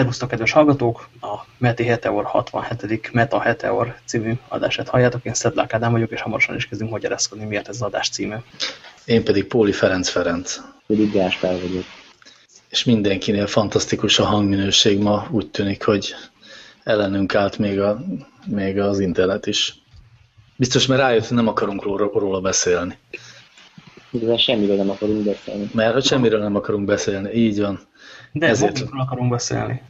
Szervusztok, kedves hallgatók! A Meti Heteor 67. Meta Heteor című adását halljátok. Én Szedlák Ádám vagyok, és hamarosan is kezdünk magyarázkodni, miért ez az adás címe. Én pedig Póli Ferenc Ferenc. Pedig Gáspár vagyok. És mindenkinél fantasztikus a hangminőség ma. Úgy tűnik, hogy ellenünk állt még, a, még az internet is. Biztos, mert rájött, hogy nem akarunk róla, róla beszélni. De semmiről nem akarunk beszélni. Mert hogy semmiről nem akarunk beszélni, így van. De Ezért... magunkról akarunk beszélni.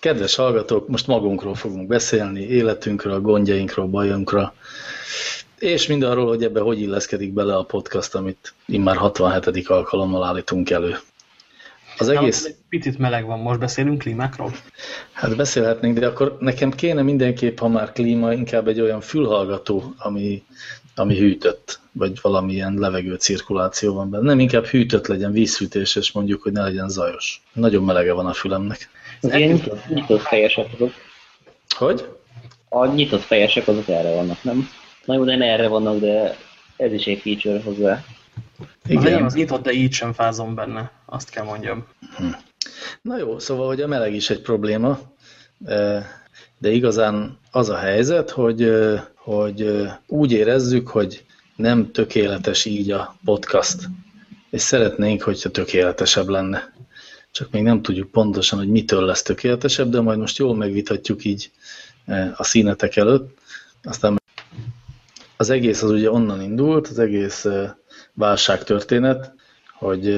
Kedves hallgatók, most magunkról fogunk beszélni, életünkről, gondjainkról, bajunkról, és mindarról, hogy ebbe hogy illeszkedik bele a podcast, amit immár 67. alkalommal állítunk elő. Az egész... Na, picit meleg van, most beszélünk klímákról? Hát beszélhetnénk, de akkor nekem kéne mindenképp, ha már klíma, inkább egy olyan fülhallgató, ami, ami hűtött, vagy valamilyen levegő cirkuláció van benne. Nem inkább hűtött legyen, vízhűtéses mondjuk, hogy ne legyen zajos. Nagyon melege van a fülemnek. Az ilyen nyitott, nyitott fejesek azok. Hogy? A nyitott fejesek azok erre vannak, nem? Na jó, de ne erre vannak, de ez is egy feature hozzá. Igen. Az az nyitott, de így sem fázom benne, azt kell mondjam. Hm. Na jó, szóval, hogy a meleg is egy probléma, de igazán az a helyzet, hogy, hogy úgy érezzük, hogy nem tökéletes így a podcast, és szeretnénk, hogyha tökéletesebb lenne. Csak még nem tudjuk pontosan, hogy mitől lesz tökéletesebb, de majd most jól megvitatjuk így a színetek előtt. Aztán az egész az ugye onnan indult, az egész válságtörténet, hogy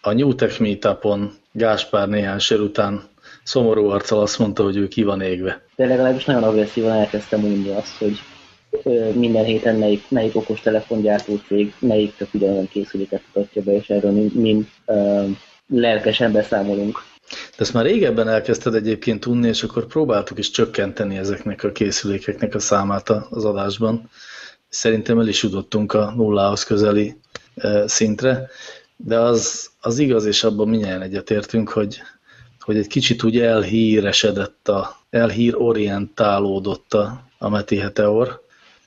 a New Tech Meetupon Gáspár néhány sor után szomorú arccal azt mondta, hogy ő ki van égve. De legalábbis nagyon agresszívan elkezdtem mondani azt, hogy minden héten melyik, melyik okos telefongyártó cég, melyik csak ugyanolyan készüléket mutatja be, és erről mind, mind uh, lelkesen beszámolunk. De ezt már régebben elkezdted egyébként tudni, és akkor próbáltuk is csökkenteni ezeknek a készülékeknek a számát az adásban. Szerintem el is jutottunk a nullához közeli szintre, de az, az igaz, és abban mindjárt egyetértünk, hogy, hogy egy kicsit úgy elhíresedett, a, elhírorientálódott a, a Meti Heteor.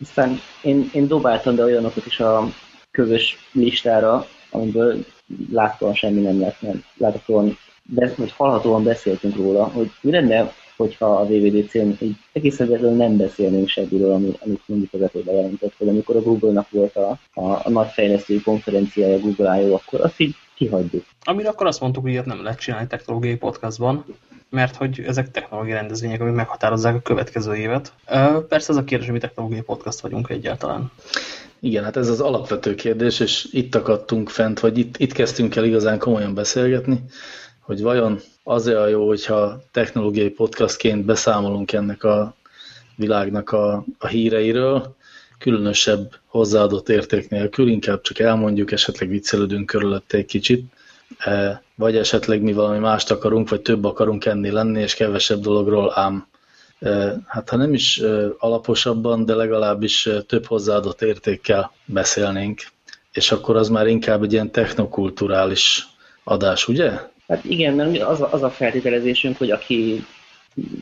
Aztán én, én dobáltam be olyanokat is a közös listára, amiből láthatóan semmi nem lett, mert láthatóan, de, hogy hallhatóan beszéltünk róla, hogy mi lenne, hogyha a VVDC-n egy egész egyetlen nem beszélnénk semmiről, amit, amit mondjuk az Apple bejelentett, hogy amikor a Google-nak volt a, a, a nagy fejlesztői konferenciája Google I.O., akkor azt így kihagyjuk. Amire akkor azt mondtuk, hogy ilyet nem lehet csinálni technológiai podcastban, mert hogy ezek technológiai rendezvények, amik meghatározzák a következő évet. Persze az a kérdés, hogy mi technológiai podcast vagyunk egyáltalán. Igen, hát ez az alapvető kérdés, és itt akadtunk fent, vagy itt, itt kezdtünk el igazán komolyan beszélgetni, hogy vajon az-e a jó, hogyha technológiai podcastként beszámolunk ennek a világnak a, a híreiről, különösebb hozzáadott érték nélkül, inkább csak elmondjuk, esetleg viccelődünk körülötte egy kicsit, vagy esetleg mi valami mást akarunk, vagy több akarunk enni lenni, és kevesebb dologról ám. Hát ha nem is alaposabban, de legalábbis több hozzáadott értékkel beszélnénk, és akkor az már inkább egy ilyen technokulturális adás, ugye? Hát igen, mert az a, az a feltételezésünk, hogy aki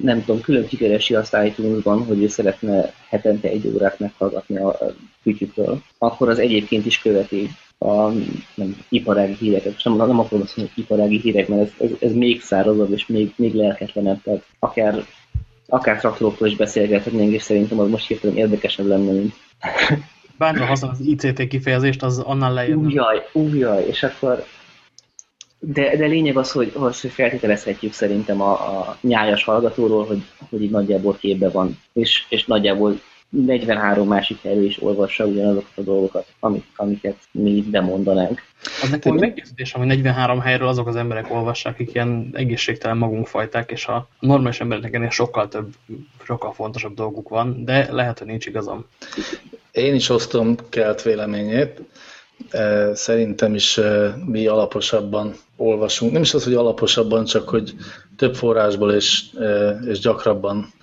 nem tudom, külön kikeresi azt itunes hogy ő szeretne hetente egy órát meghallgatni a kütyükről, akkor az egyébként is követi a nem, iparági híreket. Nem, nem akarom azt mondani, hogy iparági hírek, mert ez, ez, ez még szárazabb és még, még lelketlenebb. Tehát akár, akár traktoroktól is beszélgethetnénk, és szerintem az most hirtelen érdekesebb lenne, mint... Bárra használ az ICT kifejezést, az annál lejjebb. Újjaj, újjaj, és akkor de, de lényeg az, hogy, az, hogy feltételezhetjük szerintem a, a nyájas hallgatóról, hogy, hogy így nagyjából képbe van, és, és nagyjából 43 másik helyről is olvassa ugyanazokat a dolgokat, amik, amiket mi itt bemondanánk. Az nekem meggyőződés, hogy 43 helyről azok az emberek olvassák, akik ilyen egészségtelen magunkfajták, és a normális embereknek ennél sokkal több, sokkal fontosabb dolguk van, de lehet, hogy nincs igazam. Én is osztom kelt véleményét. Szerintem is mi alaposabban olvasunk. Nem is az, hogy alaposabban, csak hogy több forrásból és, és gyakrabban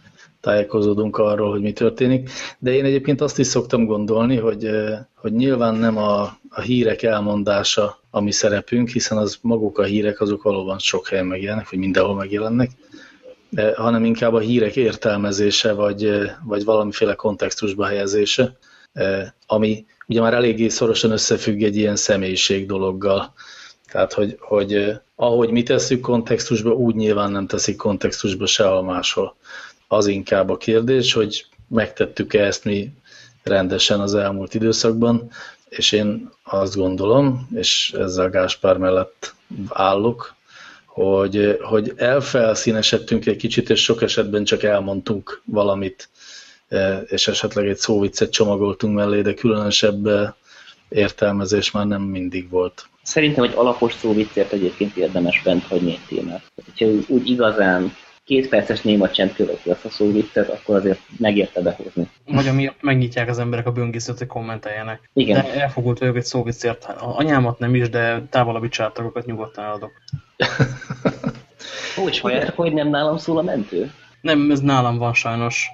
tájékozódunk arról, hogy mi történik. De én egyébként azt is szoktam gondolni, hogy, hogy nyilván nem a, a hírek elmondása a mi szerepünk, hiszen az maguk a hírek azok valóban sok helyen megjelennek, vagy mindenhol megjelennek, hanem inkább a hírek értelmezése, vagy, vagy valamiféle kontextusba helyezése, ami ugye már eléggé szorosan összefügg egy ilyen személyiség dologgal. Tehát, hogy, hogy ahogy mi tesszük kontextusba, úgy nyilván nem teszik kontextusba sehol máshol. Az inkább a kérdés, hogy megtettük-e ezt mi rendesen az elmúlt időszakban, és én azt gondolom, és ezzel Gáspár mellett állok, hogy, hogy elfelszínesedtünk egy kicsit, és sok esetben csak elmondtunk valamit, e, és esetleg egy szóviccet csomagoltunk mellé, de különösebb e, értelmezés már nem mindig volt. Szerintem egy alapos szóviccért egyébként érdemes bent hagyni egy témát. Ha úgy igazán két perces néma csend követi azt a szóviccet, akkor azért megérte behozni. Vagy amiatt megnyitják az emberek a böngészőt, hogy kommenteljenek. Igen. De elfogult vagyok egy szóviccért. A anyámat nem is, de távolabbi családtagokat nyugodtan eladok. Úgy halljátok, hogy nem nálam szól a mentő? Nem, ez nálam van sajnos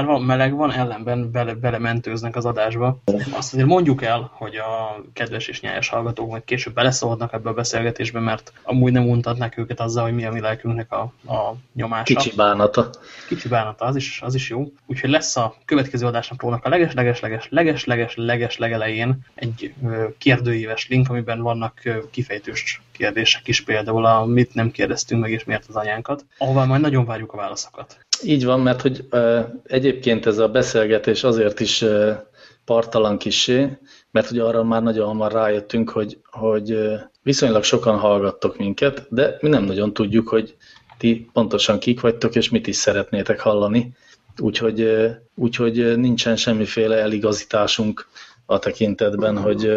van, meleg van, ellenben bele, belementőznek az adásba. Azt azért mondjuk el, hogy a kedves és nyájas hallgatók majd később beleszólhatnak ebbe a beszélgetésbe, mert amúgy nem untatnak őket azzal, hogy mi a mi lelkünknek a, a nyomása. Kicsi bánata. Kicsi bánata, az is, az is jó. Úgyhogy lesz a következő adásnaplónak a leges-leges-leges-leges-leges legelején egy kérdőíves link, amiben vannak kifejtős kérdések is, például a mit nem kérdeztünk meg, és miért az anyánkat, ahová majd nagyon várjuk a válaszokat. Így van, mert hogy uh, egyébként ez a beszélgetés azért is uh, partalan kisé, mert hogy arra már nagyon hamar rájöttünk, hogy, hogy uh, viszonylag sokan hallgattok minket, de mi nem nagyon tudjuk, hogy ti pontosan kik vagytok, és mit is szeretnétek hallani. Úgyhogy, uh, úgyhogy nincsen semmiféle eligazításunk a tekintetben, hogy,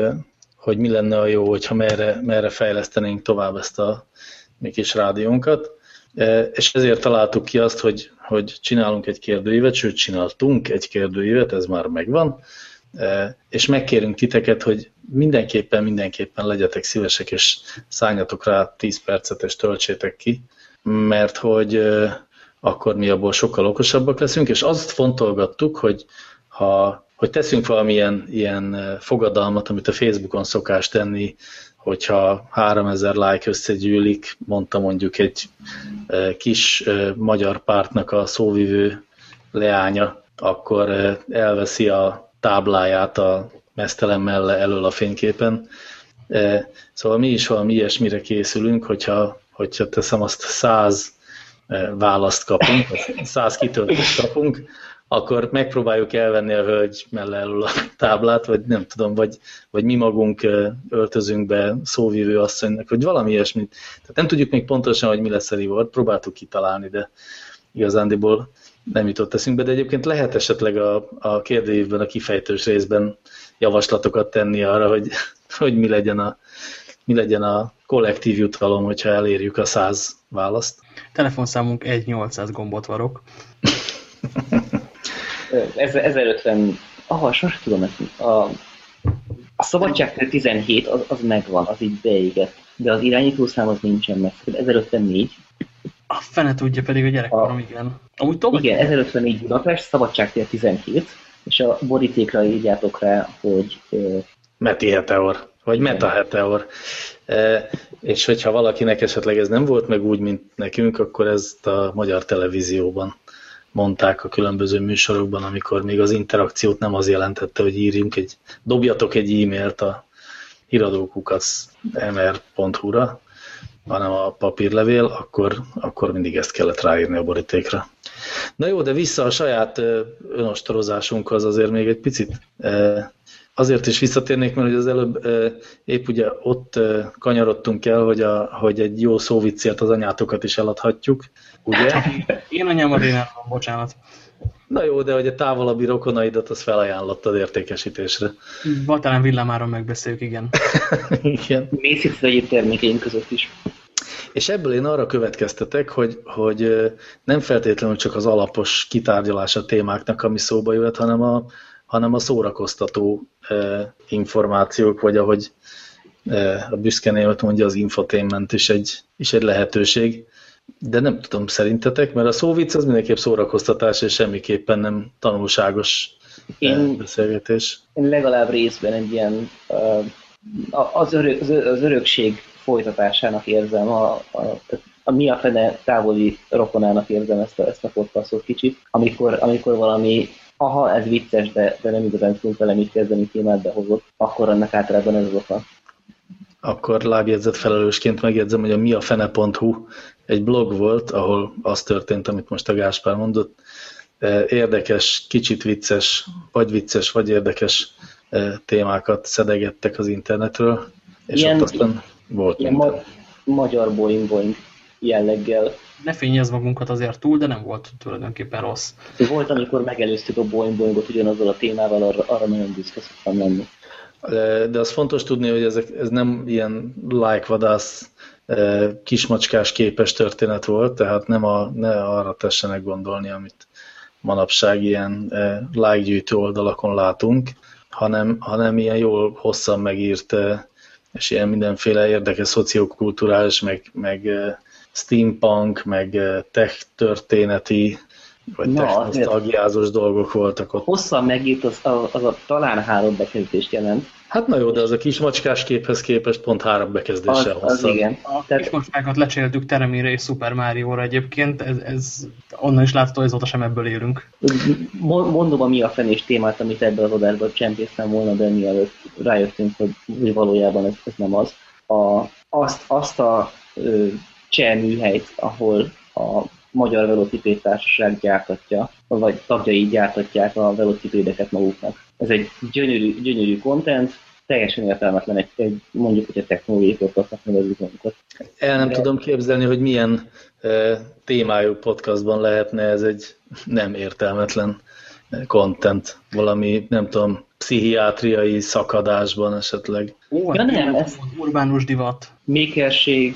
hogy mi lenne a jó, hogyha merre, merre fejlesztenénk tovább ezt a mi kis rádiónkat. És ezért találtuk ki azt, hogy, hogy csinálunk egy kérdőívet, sőt csináltunk egy kérdőívet, ez már megvan, és megkérünk titeket, hogy mindenképpen, mindenképpen legyetek szívesek, és szálljatok rá 10 percet, és töltsétek ki, mert hogy akkor mi abból sokkal okosabbak leszünk, és azt fontolgattuk, hogy ha hogy teszünk valamilyen ilyen fogadalmat, amit a Facebookon szokás tenni, hogyha 3000 like összegyűlik, mondta mondjuk egy kis magyar pártnak a szóvivő leánya, akkor elveszi a tábláját a mesztelen melle elől a fényképen. Szóval mi is valami ilyesmire készülünk, hogyha, hogyha teszem azt 100 választ kapunk, 100 kitöltést kapunk, akkor megpróbáljuk elvenni a hölgy mellől a táblát, vagy nem tudom, vagy, vagy mi magunk öltözünk be szóvívő asszonynak, vagy valami ilyesmit. Tehát nem tudjuk még pontosan, hogy mi lesz a reward, próbáltuk kitalálni, de igazándiból nem jutott eszünkbe, de egyébként lehet esetleg a, a kérdőívben, a kifejtős részben javaslatokat tenni arra, hogy, hogy mi legyen a, mi legyen a kollektív jutalom, hogyha elérjük a száz választ. Telefonszámunk 1-800 gombot varok. 1050, aha, sosem tudom ezt. A, a szabadság 17 az, az megvan, az így beégett, de az irányítószám az nincsen meg. 1054. A fene tudja pedig a gyerekkorom, igen. Amúgy tovább? Igen, 1054 Budapest, szabadságtér 17, és a borítékra írjátok rá, hogy... Meti Heteor, vagy Meta Heteor. E, és hogyha valakinek esetleg ez nem volt meg úgy, mint nekünk, akkor ezt a magyar televízióban mondták a különböző műsorokban, amikor még az interakciót nem az jelentette, hogy írjunk egy, dobjatok egy e-mailt a híradókukac mr.hu-ra, hanem a papírlevél, akkor, akkor mindig ezt kellett ráírni a borítékra. Na jó, de vissza a saját önostorozásunkhoz azért még egy picit azért is visszatérnék, mert hogy az előbb épp ugye ott kanyarodtunk el, hogy, a, hogy egy jó szóviccért az anyátokat is eladhatjuk, ugye? Én anyám a Rénár, bocsánat. Na jó, de hogy a távolabbi rokonaidat az felajánlottad értékesítésre. Va, talán villámáron megbeszéljük, igen. igen. Mészít egyéb termékeink között is. És ebből én arra következtetek, hogy, hogy nem feltétlenül csak az alapos kitárgyalása témáknak, ami szóba jöhet, hanem a, hanem a szórakoztató információk, vagy ahogy a büszke német mondja, az infotainment is egy, is egy lehetőség. De nem tudom szerintetek, mert a szóvic az mindenképp szórakoztatás, és semmiképpen nem tanulságos én, beszélgetés. Én legalább részben egy ilyen az, örök, az örökség folytatásának érzem, a, a, a mi a fene távoli rokonának érzem ezt a, ezt a podcastot kicsit, amikor, amikor valami aha, ez vicces, de, de nem igazán tudunk vele mit kezdeni témát behozott, akkor annak általában ez az oka. akkor lábjegyzet felelősként megjegyzem, hogy a miafene.hu egy blog volt, ahol az történt, amit most a Gáspár mondott, érdekes, kicsit vicces, vagy vicces, vagy érdekes témákat szedegettek az internetről, és ilyen, ott aztán volt ilyen ma magyar boing-boing jelleggel. Ne fényez magunkat azért túl, de nem volt tulajdonképpen rossz. Volt, amikor megelőztük a boing-boingot ugyanazzal a témával, arra, arra nagyon büszke szoktam lenni. De, az fontos tudni, hogy ezek, ez nem ilyen like-vadász kismacskás képes történet volt, tehát nem a, ne arra tessenek gondolni, amit manapság ilyen like-gyűjtő oldalakon látunk, hanem, hanem ilyen jól hosszan megírt és ilyen mindenféle érdekes szociokulturális, meg, meg steampunk, meg tech történeti vagy no, technosztalgiázós dolgok voltak ott. Hosszan megírt, az, az, az a talán három bekezdést jelent. Hát na jó, de az a kis macskás képhez képest pont három bekezdéssel az, az igen. A Tehát... kis macskákat lecseréltük Teremére és Super Mario-ra egyébként, ez, ez onnan is látható, hogy azóta sem ebből élünk. Mondom a mi a fenés témát, amit ebből az adásban csempésztem volna, de mielőtt rájöttünk, hogy, hogy valójában ez, ez nem az. A, azt, azt a ö, cseh műhelyt, ahol a Magyar Velocipéd Társaság gyártatja, vagy tagjai gyártatják a velocipédeket maguknak. Ez egy gyönyörű, gyönyörű content, teljesen értelmetlen egy, egy mondjuk, hogy a technológiai podcastnak nevezzük magunkat. El nem De... tudom képzelni, hogy milyen e, témájú podcastban lehetne ez egy nem értelmetlen content, valami, nem tudom, pszichiátriai szakadásban esetleg. Ó, ja, nem, ez urbánus divat. Mékerség,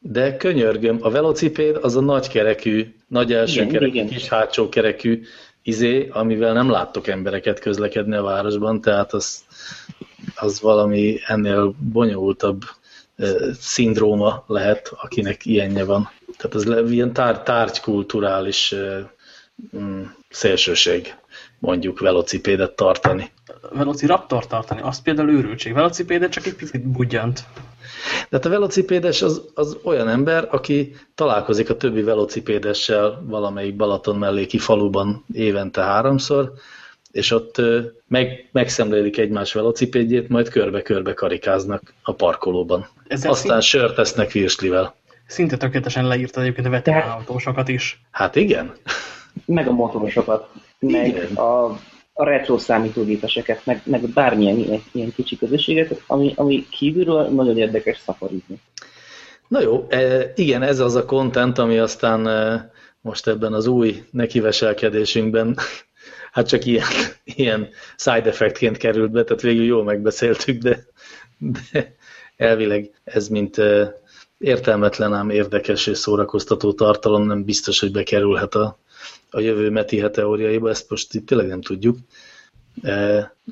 de könyörgöm, a velocipéd az a nagy kerekű, nagy első igen, kerekű, igen. kis hátsó kerekű izé, amivel nem láttok embereket közlekedni a városban, tehát az, az valami ennél bonyolultabb uh, szindróma lehet, akinek ilyenje van. Tehát ez ilyen tár, tárgykulturális uh, um, szélsőség, mondjuk velocipédet tartani. Velociraptor tartani, az például őrültség. Velocipédet csak egy picit budjant. De hát a velocipédes az, az olyan ember, aki találkozik a többi velocipédessel valamelyik Balaton melléki faluban évente háromszor, és ott meg, megszemlélik egymás velocipédjét, majd körbe-körbe karikáznak a parkolóban. Ezzel Aztán szint... sört esznek virslivel. Szinte tökéletesen leírta egyébként a veteránautósokat is. Hát igen. Meg a motorosokat. Meg igen. a a retro számítógépeseket, meg, meg bármilyen ilyen, ilyen kicsi közösséget, ami, ami kívülről nagyon érdekes szaparizni. Na jó, e, igen, ez az a content, ami aztán e, most ebben az új nekiveselkedésünkben hát csak ilyen, ilyen side effectként került be, tehát végül jól megbeszéltük, de, de elvileg ez mint e, értelmetlen, ám érdekes és szórakoztató tartalom nem biztos, hogy bekerülhet a, a jövő metihe teóriaiba, ezt most itt tényleg nem tudjuk. E,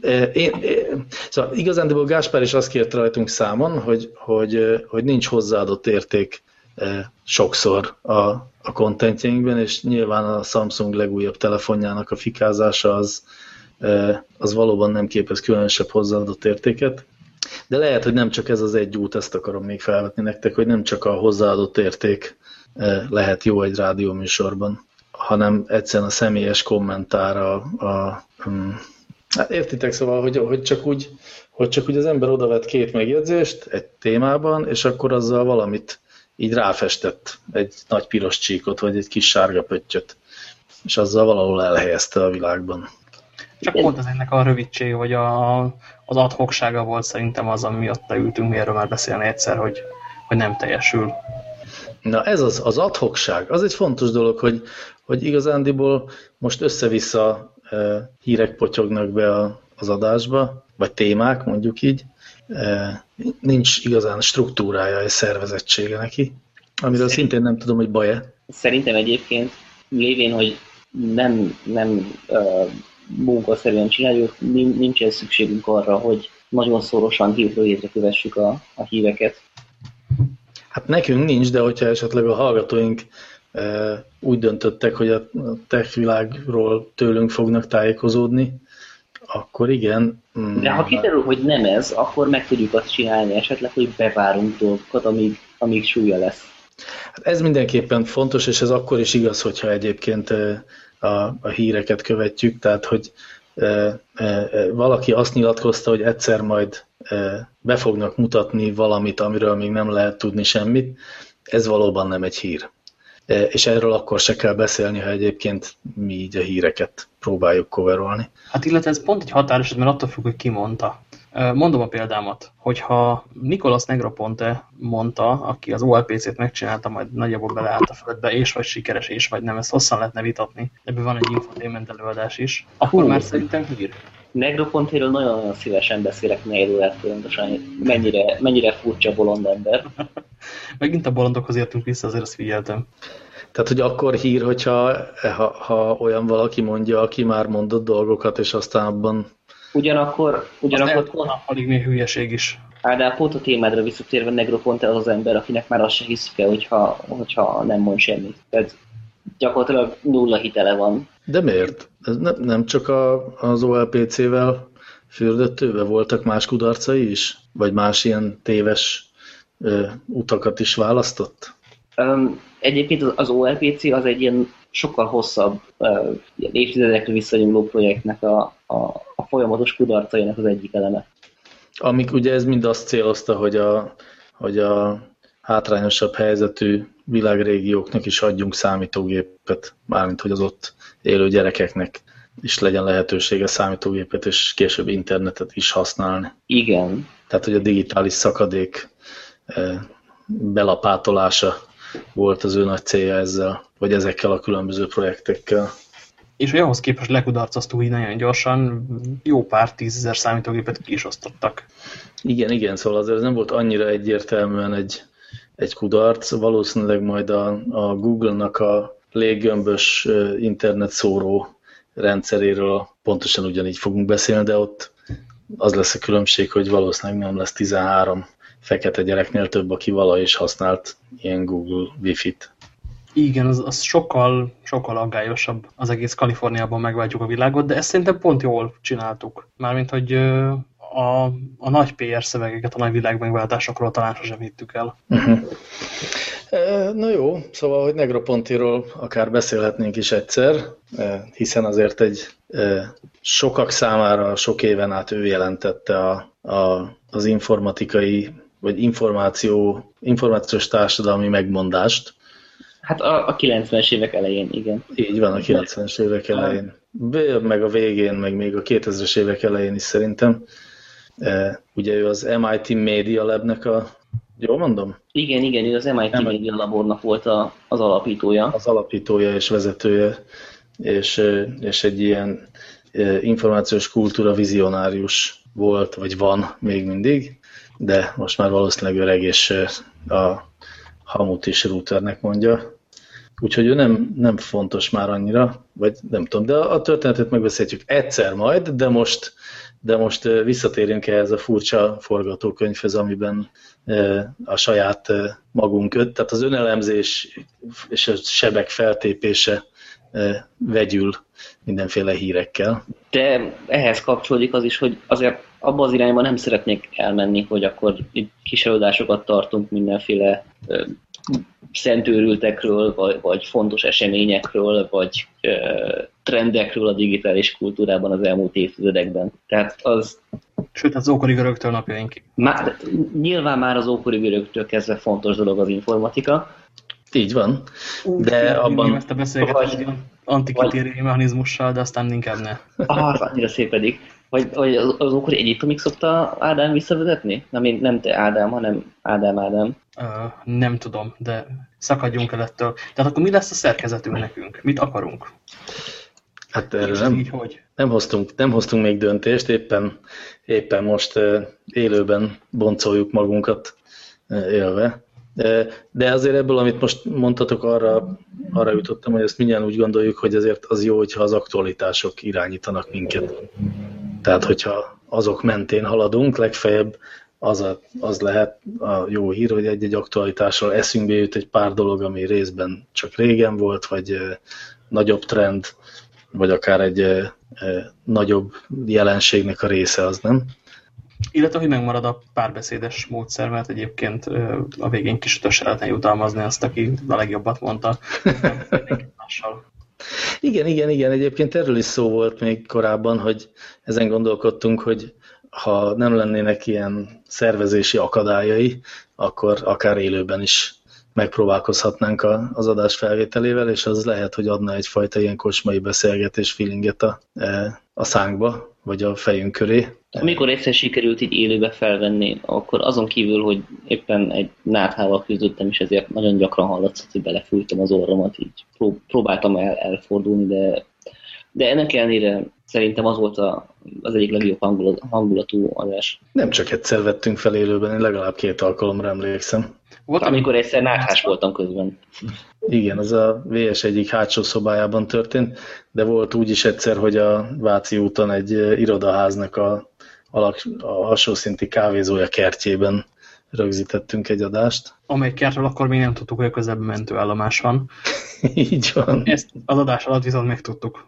e, én, én, szóval igazándiból Gáspár is azt kért rajtunk számon, hogy, hogy, hogy nincs hozzáadott érték e, sokszor a, a kontentjeinkben, és nyilván a Samsung legújabb telefonjának a fikázása az, az valóban nem képez különösebb hozzáadott értéket. De lehet, hogy nem csak ez az egy út, ezt akarom még felvetni nektek, hogy nem csak a hozzáadott érték lehet jó egy rádióműsorban hanem egyszerűen a személyes kommentára a, a, um, hát értitek, szóval, hogy, hogy, csak úgy, hogy csak úgy az ember odavett két megjegyzést egy témában, és akkor azzal valamit így ráfestett egy nagy piros csíkot, vagy egy kis sárga pöttyöt, és azzal valahol elhelyezte a világban. Csak pont az ennek a rövidség, vagy a, az adhoksága volt szerintem az, ami miatt ültünk mi erről már beszélni egyszer, hogy, hogy nem teljesül. Na ez az, az adhokság, az egy fontos dolog, hogy, hogy igazándiból most össze-vissza e, hírek potyognak be az adásba, vagy témák, mondjuk így. E, nincs igazán struktúrája és szervezettsége neki, amiről Szerint, szintén nem tudom, hogy baj-e. Szerintem egyébként lévén, hogy nem, nem uh, munkaszerűen csináljuk, nincsen szükségünk arra, hogy nagyon szorosan hétről hétre kövessük a, a híveket. Hát nekünk nincs, de hogyha esetleg a hallgatóink úgy döntöttek, hogy a tech világról tőlünk fognak tájékozódni, akkor igen. Mm, De ha kiderül, hogy nem ez, akkor meg tudjuk azt csinálni esetleg, hogy bevárunk dolgokat, amíg, amíg súlya lesz. Hát ez mindenképpen fontos, és ez akkor is igaz, hogyha egyébként a, a híreket követjük, tehát hogy, valaki azt nyilatkozta, hogy egyszer majd be fognak mutatni valamit, amiről még nem lehet tudni semmit, ez valóban nem egy hír. És erről akkor se kell beszélni, ha egyébként mi így a híreket próbáljuk coverolni. Hát illetve ez pont egy határos, mert attól függ, hogy ki mondta. Mondom a példámat, hogyha Nicolas Negroponte mondta, aki az OLPC-t megcsinálta, majd nagyjából beleállt a földbe, és vagy sikeres, és vagy nem, ezt hosszan lehetne vitatni. Ebből van egy infotainment előadás is. Akkor Hú. már szerintem hír. Negropontéről nagyon-nagyon szívesen beszélek négy órát pontosan, mennyire, mennyire furcsa bolond ember. Megint a bolondokhoz értünk vissza, azért azt figyeltem. Tehát, hogy akkor hír, hogyha ha, ha olyan valaki mondja, aki már mondott dolgokat, és aztán abban Ugyanakkor... ugyanakkor pont, alig még hülyeség is. Á, de pont a témádra visszatérve Negroponte az az ember, akinek már azt se hiszük el, hogyha, hogyha nem mond semmit. Tehát gyakorlatilag nulla hitele van. De miért? Ez ne, nem csak a, az OLPC-vel fürdöttőve voltak más kudarcai is? Vagy más ilyen téves ö, utakat is választott? Um, egyébként az, az OLPC az egy ilyen sokkal hosszabb, uh, évtizedekre visszanyúló projektnek a, a, a folyamatos kudarcainak az egyik eleme. Amik ugye ez mind azt célozta, hogy a, hogy a hátrányosabb helyzetű világrégióknak is adjunk számítógépet, mármint hogy az ott élő gyerekeknek is legyen lehetősége számítógépet és később internetet is használni. Igen. Tehát, hogy a digitális szakadék belapátolása volt az ő nagy célja ezzel, vagy ezekkel a különböző projektekkel. És hogy ahhoz képest lekudarcasztó így nagyon gyorsan jó pár tízezer számítógépet ki is osztottak. Igen, igen, szóval azért nem volt annyira egyértelműen egy, egy kudarc. Valószínűleg majd a, a Google-nak a léggömbös internet szóró rendszeréről pontosan ugyanígy fogunk beszélni, de ott az lesz a különbség, hogy valószínűleg nem lesz 13 fekete gyereknél több, aki vala is használt ilyen Google Wi-Fi-t. Igen, az, az sokkal, sokkal aggályosabb. Az egész Kaliforniában megváltjuk a világot, de ezt szerintem pont jól csináltuk. Mármint, hogy a, a nagy PR szövegeket a nagy világmegváltásokról talán sosem hittük el. Uh -huh. Na jó, szóval, hogy Negropontiról akár beszélhetnénk is egyszer, hiszen azért egy sokak számára sok éven át ő jelentette a, a, az informatikai vagy információ, információs társadalmi megmondást. Hát a, a 90-es évek elején, igen. Így van, a 90-es évek elején. Meg a végén, meg még a 2000-es évek elején is szerintem. Ugye ő az MIT Media Labnek a Jól mondom? Igen, igen, ő az MIT Nem, Media Labornak volt a, az alapítója. Az alapítója és vezetője, és, és egy ilyen információs kultúra vizionárius volt, vagy van még mindig, de most már valószínűleg öreg, és a hamut is routernek mondja. Úgyhogy ő nem, nem fontos már annyira, vagy nem tudom, de a történetet megbeszélhetjük egyszer majd, de most, de most visszatérjünk ehhez a furcsa forgatókönyvhez, amiben a saját magunk, tehát az önelemzés és a sebek feltépése vegyül mindenféle hírekkel. De ehhez kapcsolódik az is, hogy azért abba az irányba nem szeretnék elmenni, hogy akkor kis előadásokat tartunk mindenféle szentőrültekről, vagy, vagy fontos eseményekről, vagy ö, trendekről a digitális kultúrában az elmúlt évtizedekben. Tehát az... Sőt, az ókori görögtől napjainkig. Már, nyilván már az ókori görögtől kezdve fontos dolog az informatika. Így van. De Úgy, abban... Ezt a beszélgetést antikitéri mechanizmussal, de aztán inkább ne. Ah, annyira szép pedig. Vagy, vagy az, az ókori Egyiptomig szokta Ádám visszavezetni? Nem, nem te Ádám, hanem Ádám Ádám. Uh, nem tudom, de szakadjunk el ettől. Tehát akkor mi lesz a szerkezetünk nekünk? Mit akarunk? Hát erre nem, így, hogy? nem, hoztunk, nem hoztunk még döntést, éppen, éppen most uh, élőben boncoljuk magunkat uh, élve. De azért ebből, amit most mondtatok, arra, arra jutottam, hogy ezt mindjárt úgy gondoljuk, hogy azért az jó, hogyha az aktualitások irányítanak minket. Tehát, hogyha azok mentén haladunk, legfeljebb az, a, az lehet a jó hír, hogy egy-egy aktualitásról eszünkbe jut egy pár dolog, ami részben csak régen volt, vagy nagyobb trend, vagy akár egy nagyobb jelenségnek a része az, nem? Illetve, hogy megmarad a párbeszédes módszer, mert egyébként a végén kis lehetne jutalmazni azt, aki a legjobbat mondta. Igen, igen, igen. Egyébként erről is szó volt még korábban, hogy ezen gondolkodtunk, hogy ha nem lennének ilyen szervezési akadályai, akkor akár élőben is megpróbálkozhatnánk a, az adás felvételével, és az lehet, hogy adna egyfajta ilyen kocsmai beszélgetés feelinget a, e, a szánkba, vagy a fejünk köré. Amikor egyszer sikerült így élőbe felvenni, akkor azon kívül, hogy éppen egy náthával küzdöttem, és ezért nagyon gyakran hallatszott, hogy belefújtam az orromat, így próbáltam el, elfordulni, de, de ennek ellenére szerintem az volt a, az egyik legjobb hangulat, hangulatú adás. Nem csak egyszer vettünk fel élőben, én legalább két alkalomra emlékszem. Volt, amikor egyszer náthás voltam közben. Igen, az a VS egyik hátsó szobájában történt, de volt úgy is egyszer, hogy a Váci úton egy irodaháznak a, alak, a alsó szinti kávézója kertjében rögzítettünk egy adást. Amely kertről akkor még nem tudtuk, hogy a közelben mentőállomás van. Így van. Ezt az adás alatt viszont megtudtuk.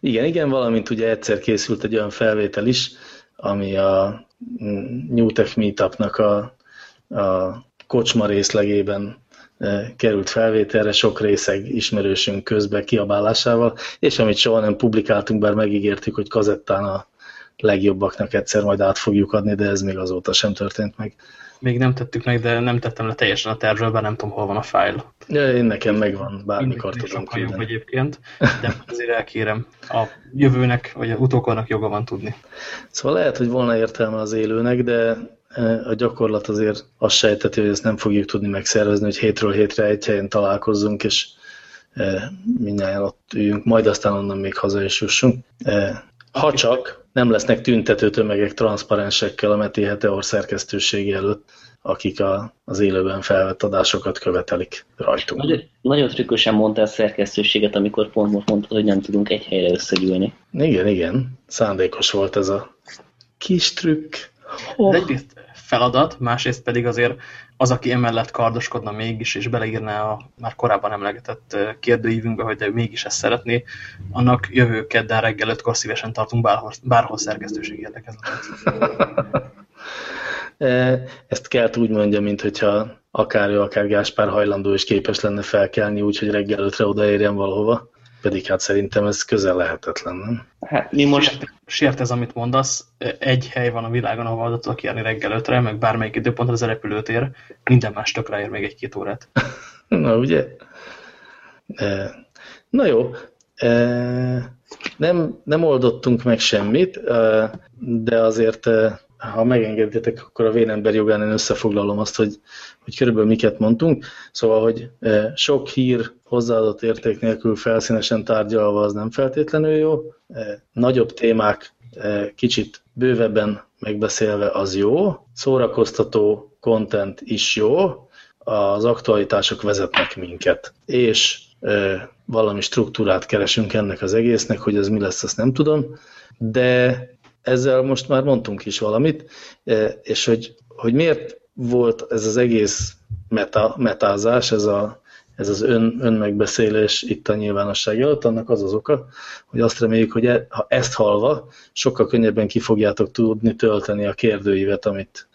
Igen, igen, valamint ugye egyszer készült egy olyan felvétel is, ami a New Tech Meetupnak a, a kocsma részlegében került felvételre, sok részeg ismerősünk közbe kiabálásával, és amit soha nem publikáltunk, bár megígértük, hogy kazettán a legjobbaknak egyszer majd át fogjuk adni, de ez még azóta sem történt meg. Még nem tettük meg, de nem tettem le teljesen a tervről, bár nem tudom, hol van a fájl. Ja, én nekem megvan, bármikor tudom küldeni. egyébként, de azért elkérem. A jövőnek, vagy a utókornak joga van tudni. Szóval lehet, hogy volna értelme az élőnek, de e, a gyakorlat azért azt sejteti, hogy ezt nem fogjuk tudni megszervezni, hogy hétről hétre egy helyen találkozzunk, és mindjárt ott üljünk, majd aztán onnan még haza is jussunk. Ha csak nem lesznek tüntető tömegek transzparensekkel a Meti Heteor szerkesztőségi előtt, akik a, az élőben felvett adásokat követelik rajtunk. Nagyon, nagyon trükkösen mondta a szerkesztőséget, amikor pont most mondtad, hogy nem tudunk egy helyre összegyűlni. Igen, igen. Szándékos volt ez a kis trükk. Oh. Egyrészt feladat, másrészt pedig azért az, aki emellett kardoskodna mégis, és beleírná a már korábban emlegetett kérdőívünkbe, hogy de mégis ezt szeretné, annak jövő kedden reggel ötkor szívesen tartunk bárhol, bárhol szerkesztőség érdekezletet. Ezt kell úgy mondja, mint hogyha akár ő, akár Gáspár hajlandó és képes lenne felkelni, úgyhogy reggel ötre odaérjen valahova. Pedig hát szerintem ez közel lehetetlen, nem? Hát mi most... Sért, sért ez, amit mondasz. Egy hely van a világon, ahol oda tudok járni reggel ötre, meg bármelyik időpont az a repülőtér. Minden más tök ráér még egy-két órát. Na, ugye? Na jó. Nem, nem oldottunk meg semmit, de azért ha megengeditek, akkor a vénember jogán én összefoglalom azt, hogy, hogy körülbelül miket mondtunk. Szóval, hogy e, sok hír hozzáadott érték nélkül felszínesen tárgyalva az nem feltétlenül jó. E, nagyobb témák e, kicsit bővebben megbeszélve az jó. Szórakoztató content is jó. Az aktualitások vezetnek minket. És valami struktúrát keresünk ennek az egésznek, hogy ez mi lesz, azt nem tudom, de ezzel most már mondtunk is valamit, e, és hogy, hogy miért volt ez az egész meta, metázás, ez, a, ez az ön, önmegbeszélés itt a nyilvánosság előtt, annak az az oka, hogy azt reméljük, hogy e, ha ezt halva, sokkal könnyebben ki fogjátok tudni tölteni a kérdőívet, amit,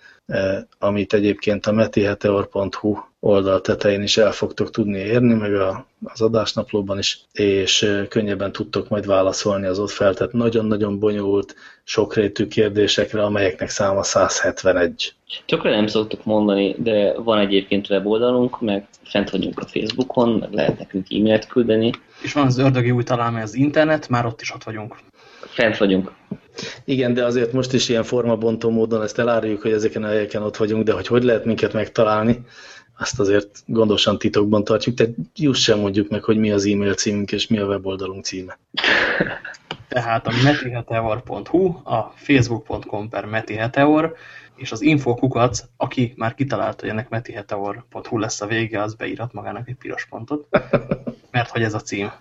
amit egyébként a metiheteor.hu oldal tetején is el fogtok tudni érni, meg a, az adásnaplóban is, és könnyebben tudtok majd válaszolni az ott feltett nagyon-nagyon bonyolult, sokrétű kérdésekre, amelyeknek száma 171. Tökre nem szoktuk mondani, de van egyébként weboldalunk, meg fent vagyunk a Facebookon, meg lehet nekünk e-mailt küldeni. És van az ördögi új találmány az internet, már ott is ott vagyunk. Fent vagyunk. Igen, de azért most is ilyen formabontó módon ezt eláruljuk, hogy ezeken a helyeken ott vagyunk, de hogy hogy lehet minket megtalálni, azt azért gondosan titokban tartjuk, tehát just sem mondjuk meg, hogy mi az e-mail címünk és mi a weboldalunk címe. Tehát a metiheteor.hu, a facebook.com per metiheteor, és az infokukat, aki már kitalálta, hogy ennek metiheteor.hu lesz a vége, az beírat magának egy piros pontot, mert hogy ez a cím.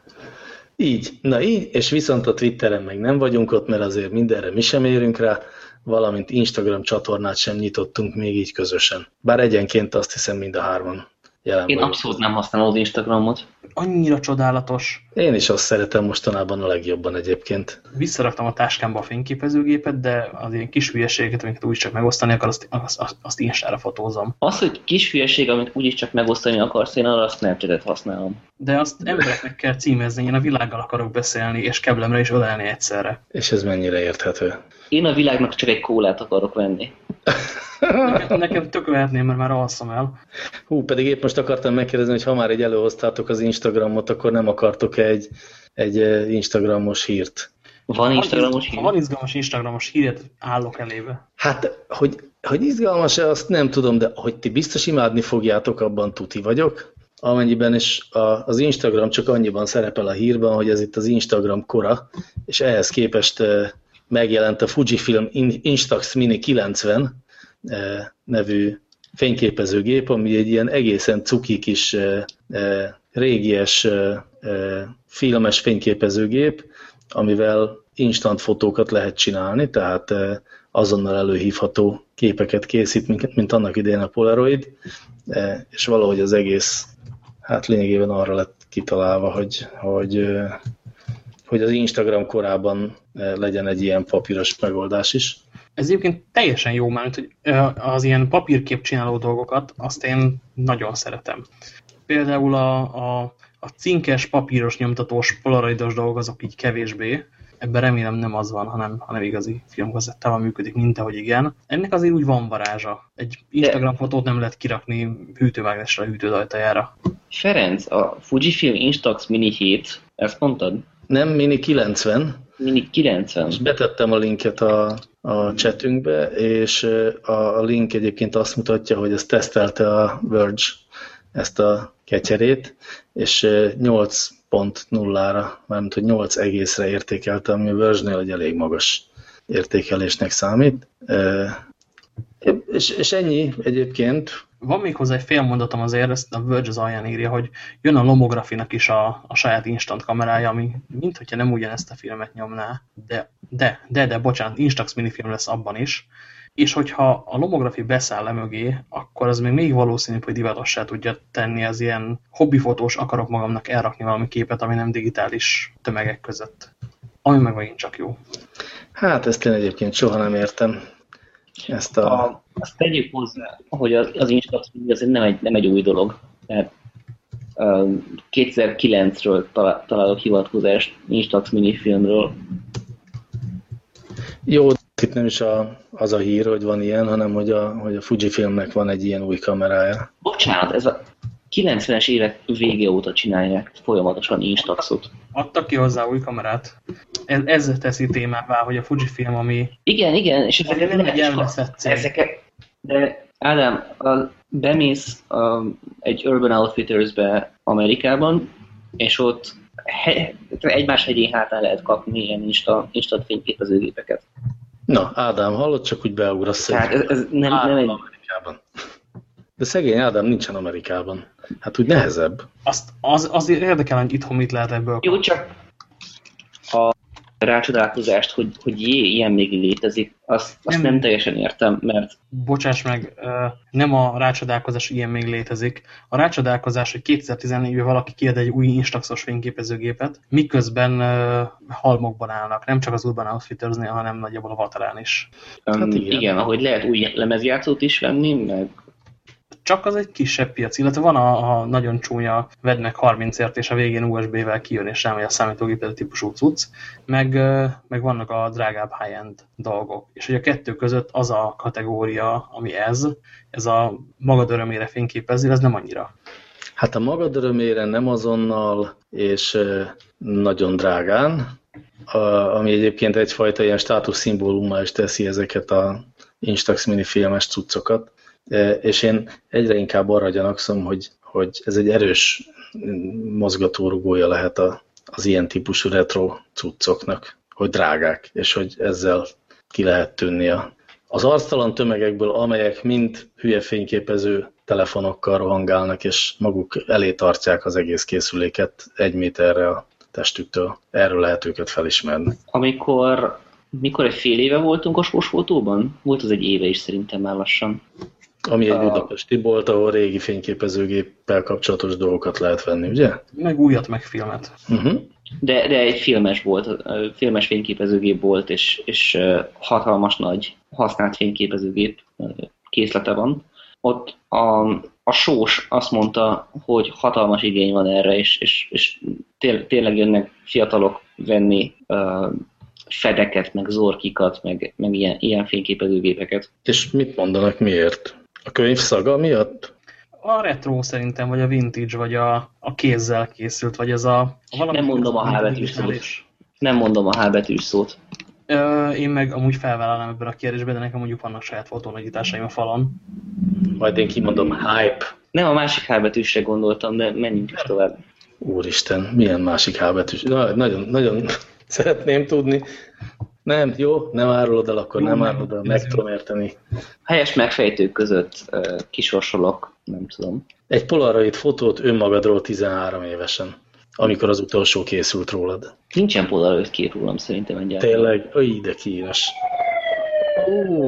Így, na így, és viszont a Twitteren meg nem vagyunk ott, mert azért mindenre mi sem érünk rá, valamint Instagram csatornát sem nyitottunk még így közösen. Bár egyenként azt hiszem mind a hárman jelen Én abszolút nem használom az Instagramot. Annyira csodálatos. Én is azt szeretem mostanában a legjobban egyébként. Visszaraktam a táskámba a fényképezőgépet, de az ilyen kis hülyeséget, amiket úgyis csak megosztani akar, azt, azt, azt, instára fotózom. Az, hogy kis hülyeség, amit úgyis csak megosztani akarsz, én arra a Snapchat-et használom. De azt embereknek kell címezni, én a világgal akarok beszélni, és keblemre is ölelni egyszerre. És ez mennyire érthető? Én a világnak csak egy kólát akarok venni. Nekem, nekem tökölhetném, mert már alszom el. Hú, pedig épp most akartam megkérdezni, hogy ha már egy előhoztátok az Instagramot, akkor nem akartok egy, egy Instagramos hírt? Van Instagramos hír? Ha van izgalmas Instagramos híret, állok elébe. Hát, hogy, hogy izgalmas-e, azt nem tudom, de hogy ti biztos imádni fogjátok, abban tuti vagyok. Amennyiben is a, az Instagram csak annyiban szerepel a hírben, hogy ez itt az Instagram kora, és ehhez képest megjelent a Fujifilm Instax Mini 90 nevű fényképezőgép, ami egy ilyen egészen cuki kis régies filmes fényképezőgép, amivel instant fotókat lehet csinálni, tehát azonnal előhívható képeket készít, mint, mint annak idején a Polaroid, és valahogy az egész, hát lényegében arra lett kitalálva, hogy, hogy, hogy az Instagram korában legyen egy ilyen papíros megoldás is. Ez egyébként teljesen jó, mert hogy az ilyen papírkép csináló dolgokat, azt én nagyon szeretem. Például a, a, a cinkes, papíros, nyomtatós, polaroidos dolgok azok így kevésbé. Ebben remélem nem az van, hanem, hanem igazi filmkazettával működik, mint ahogy igen. Ennek azért úgy van varázsa. Egy Instagram fotót nem lehet kirakni hűtővágásra a hűtődajtajára. Ferenc, a Fujifilm Instax Mini 7, ezt mondtad? Nem, Mini 90. Mini 90. És betettem a linket a, a chatünkbe, és a, a link egyébként azt mutatja, hogy ezt tesztelte a Verge ezt a ketyerét, és 8.0-ra, mármint hogy 8 egészre értékelte, ami a Verge-nél egy elég magas értékelésnek számít. És, és ennyi egyébként. Van még hozzá egy fél mondatom azért, ezt a Verge az alján írja, hogy jön a Lomografinak is a, a saját instant kamerája, ami mint hogyha nem ugyanezt a filmet nyomná, de, de, de, de bocsánat, Instax minifilm lesz abban is, és hogyha a lomografi beszáll le mögé, akkor az még még valószínűbb, hogy divatossá tudja tenni az ilyen hobbifotós akarok magamnak elrakni valami képet, ami nem digitális tömegek között. Ami meg megint csak jó. Hát ezt én egyébként soha nem értem. Ezt a... a azt tegyük hozzá, hogy az, az Instax azért nem egy, nem egy új dolog. Tehát 2009-ről találok hivatkozást Instax minifilmről. Jó, itt nem is a, az a hír, hogy van ilyen, hanem hogy a, hogy a Fujifilmnek van egy ilyen új kamerája. Bocsánat, ez a 90-es évek vége óta csinálják folyamatosan Instaxot. Adtak ki hozzá új kamerát. Ez, ez teszi témává, hogy a Fujifilm, ami... Igen, igen, és ezek nem egy elveszett cég. Ezek, de Ádám, a, bemész a, egy Urban Outfitters-be Amerikában, és ott he, egymás hegyén hátán lehet kapni ilyen instant, instant fényképezőgépeket. Na, Ádám, hallod, csak úgy beugrasz. Tehát ez, ez nem, nem egy... Amerikában. De szegény Ádám nincsen Amerikában. Hát úgy nehezebb. Azt, az, az érdekel, hogy itthon mit lehet ebből. Jó, csak a rácsodálkozást, hogy, hogy jé, ilyen még létezik, azt, azt nem. nem teljesen értem, mert... Bocsáss meg, nem a rácsodálkozás, ilyen még létezik. A rácsodálkozás, hogy 2014-ben valaki kiad egy új instaxos fényképezőgépet, miközben halmokban állnak, nem csak az Urban Outfitters-nél, hanem nagyjából a Vatarán is. Hát igen. igen, ahogy lehet új lemezjátszót is venni, meg csak az egy kisebb piac, illetve van a, a nagyon csúnya vedd meg 30-ért, és a végén USB-vel kijön, és rámegy a számítógépet típusú cucc, meg, meg vannak a drágább high-end dolgok. És hogy a kettő között az a kategória, ami ez, ez a magad örömére fényképezi, ez nem annyira. Hát a magad örömére nem azonnal, és nagyon drágán, ami egyébként egyfajta ilyen státuszszimbólummal is teszi ezeket a Instax minifilmes cuccokat és én egyre inkább arra gyanakszom, hogy, hogy ez egy erős mozgatórugója lehet a, az ilyen típusú retro cuccoknak, hogy drágák, és hogy ezzel ki lehet tűnni a, az arctalan tömegekből, amelyek mind hülye fényképező telefonokkal rohangálnak, és maguk elé tartják az egész készüléket egy méterre a testüktől. Erről lehet őket felismerni. Amikor mikor egy fél éve voltunk a fotóban? Volt az egy éve is szerintem már lassan. Ami egy budapesti bolt, ahol régi fényképezőgéppel kapcsolatos dolgokat lehet venni, ugye? Meg újat, meg filmet. Uh -huh. de, de egy filmes volt, filmes fényképezőgép volt, és, és hatalmas nagy használt fényképezőgép készlete van. Ott a, a sós azt mondta, hogy hatalmas igény van erre, és, és, és tényleg jönnek fiatalok venni fedeket, meg zorkikat, meg, meg ilyen, ilyen fényképezőgépeket. És mit mondanak miért? A könyv szaga miatt? A retro szerintem, vagy a vintage, vagy a, a kézzel készült, vagy ez a... a Nem mondom a H betűs szót. Nem mondom a H betűs szót. Ö, én meg amúgy felvállalnám ebben a kérdésben, de nekem mondjuk vannak saját fotónagyításaim a falon. Majd én kimondom hype. Nem a másik H betűsre gondoltam, de menjünk is tovább. Úristen, milyen másik H betűs? Na, nagyon, nagyon szeretném tudni. Nem, jó, nem árulod el, akkor jó, nem árulod el, meg tudom érteni. Helyes megfejtők között uh, kisorsolok, nem tudom. Egy polaroid fotót önmagadról 13 évesen, amikor az utolsó készült rólad. Nincsen polaroid kép rólam szerintem egyáltalán. Tényleg? Ó, de kínos. Ó,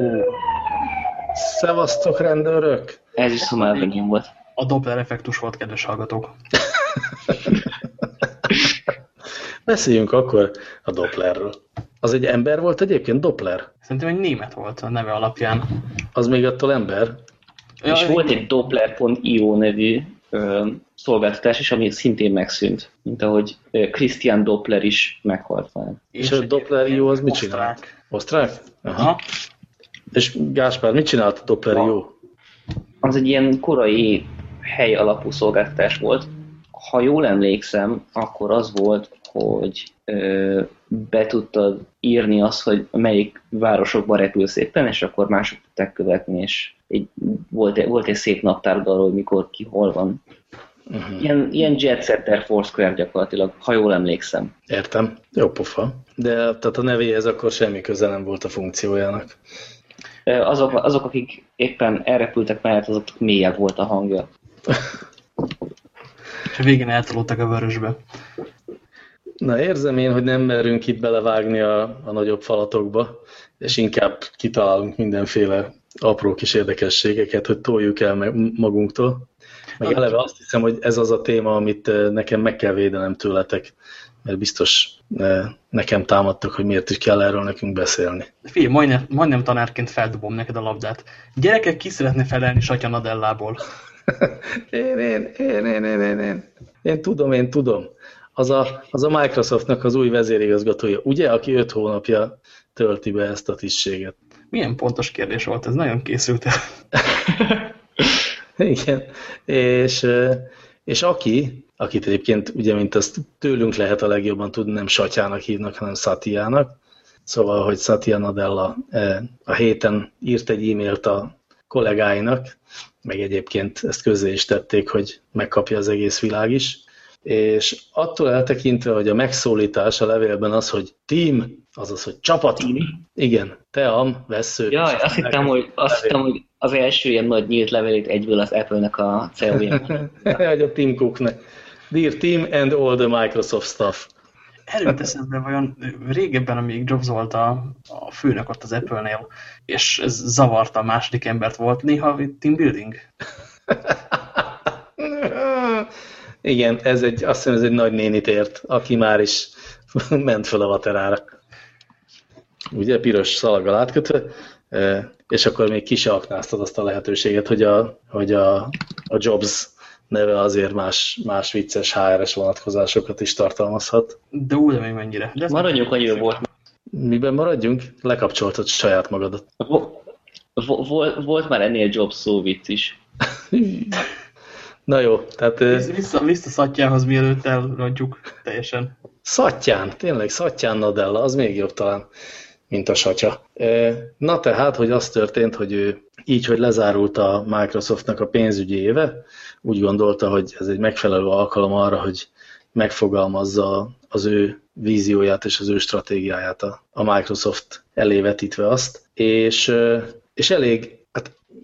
szevasztok rendőrök! Ez is szomálvegyén volt. A Doppler effektus volt, kedves hallgatók. Beszéljünk akkor a Dopplerről. Az egy ember volt egyébként, Doppler? Szerintem egy német volt a neve alapján. Az még attól ember? Ja, és volt egy Doppler.io nevű ö, szolgáltatás is, ami szintén megszűnt, mint ahogy Christian Doppler is meghalt fel. És, és a Doppler.io az mit csinál? Osztrák? Aha. Aha. És Gáspár, mit csinált a Doppler.io? Az egy ilyen korai hely alapú szolgáltatás volt. Ha jól emlékszem, akkor az volt, hogy ö, be tudtad írni azt, hogy melyik városokban repül szépen, és akkor mások tudták követni, és egy, volt, volt egy szép naptárod arról, hogy mikor ki hol van. Uh-huh. Ilyen, ilyen Jet Setter Foursquare gyakorlatilag, ha jól emlékszem. Értem. Jó pofa. De tehát a nevéhez akkor semmi köze nem volt a funkciójának. Azok, azok akik éppen elrepültek mellett, azok mélyebb volt a hangja. És a végén eltolódtak a vörösbe. Na érzem én, hogy nem merünk itt belevágni a, a nagyobb falatokba, és inkább kitalálunk mindenféle apró kis érdekességeket, hogy toljuk el magunktól. Meg eleve azt hiszem, hogy ez az a téma, amit eh, nekem meg kell védenem tőletek, mert biztos eh, nekem támadtak, hogy miért is kell erről nekünk beszélni. Figyelj, majdnem, majdnem tanárként feldobom neked a labdát. Gyerekek, ki szeretne felelni Satya Nadellából? én, én, én, én, én, én, én. Én tudom, én tudom az a, az a Microsoftnak az új vezérigazgatója, ugye, aki öt hónapja tölti be ezt a tisztséget. Milyen pontos kérdés volt, ez nagyon készült el. Igen, és, és aki, akit egyébként ugye, mint azt tőlünk lehet a legjobban tudni, nem Satyának hívnak, hanem Satiának, szóval, hogy Satya Nadella a héten írt egy e-mailt a kollégáinak, meg egyébként ezt közzé is tették, hogy megkapja az egész világ is, és attól eltekintve, hogy a megszólítás a levélben az, hogy team, azaz, hogy csapat. Team. Igen, team, vesző. Jaj, azt hittem, hogy, azt hittem, hogy az első ilyen nagy nyílt levelét egyből az Apple-nek a CEO-jának. hogy a Tim Cooknek. Dear team and all the Microsoft stuff. Erőt eszembe vajon régebben, amíg Jobs volt a, a főnök ott az Apple-nél, és ez zavarta a második embert, volt néha team building? Igen, ez egy, azt hiszem ez egy nagy nénit ért, aki már is ment fel a vaterára. Ugye, piros szalaggal átkötve, e, és akkor még ki se aknáztad azt a lehetőséget, hogy a, hogy a, a Jobs neve azért más, más vicces HR-es vonatkozásokat is tartalmazhat. De úgy, még mennyire. De Maradjunk, hogy volt. Miben maradjunk? Lekapcsoltad saját magadat. Volt, volt már ennél Jobs szó vicc is. Na jó, tehát... Vissza, vissza Szattyánhoz, mielőtt elrontjuk teljesen. Szattyán, tényleg Szattyán Nadella, az még jobb talán, mint a satya. Na tehát, hogy az történt, hogy ő így, hogy lezárult a Microsoftnak a pénzügyi éve, úgy gondolta, hogy ez egy megfelelő alkalom arra, hogy megfogalmazza az ő vízióját és az ő stratégiáját a, a Microsoft elé vetítve azt, és, és elég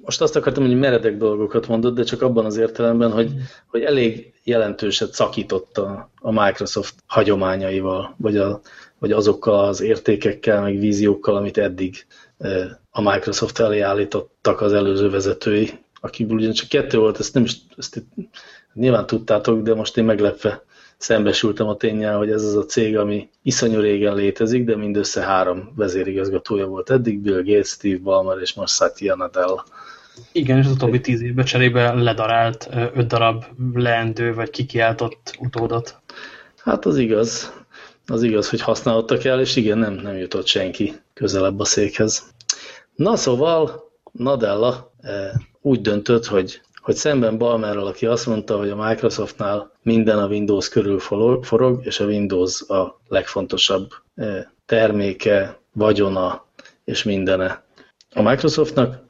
most azt akartam, hogy meredek dolgokat mondott, de csak abban az értelemben, hogy, hogy elég jelentőset szakított a, a Microsoft hagyományaival, vagy, a, vagy azokkal az értékekkel, meg víziókkal, amit eddig a Microsoft elé állítottak az előző vezetői. akiből ugyan csak kettő volt, ezt nem is, ezt nyilván tudtátok, de most én meglepve szembesültem a tényel, hogy ez az a cég, ami iszonyú régen létezik, de mindössze három vezérigazgatója volt eddig, Bill Gates, Steve Ballmer és most Satya Nadella. Igen, és az utóbbi tíz évben cserébe ledarált öt darab leendő vagy kikiáltott utódot. Hát az igaz. Az igaz, hogy használhattak el, és igen, nem, nem jutott senki közelebb a székhez. Na szóval Nadella úgy döntött, hogy hogy szemben Balmerrel, aki azt mondta, hogy a Microsoftnál minden a Windows körül forog, és a Windows a legfontosabb terméke, vagyona és mindene. A Microsoftnak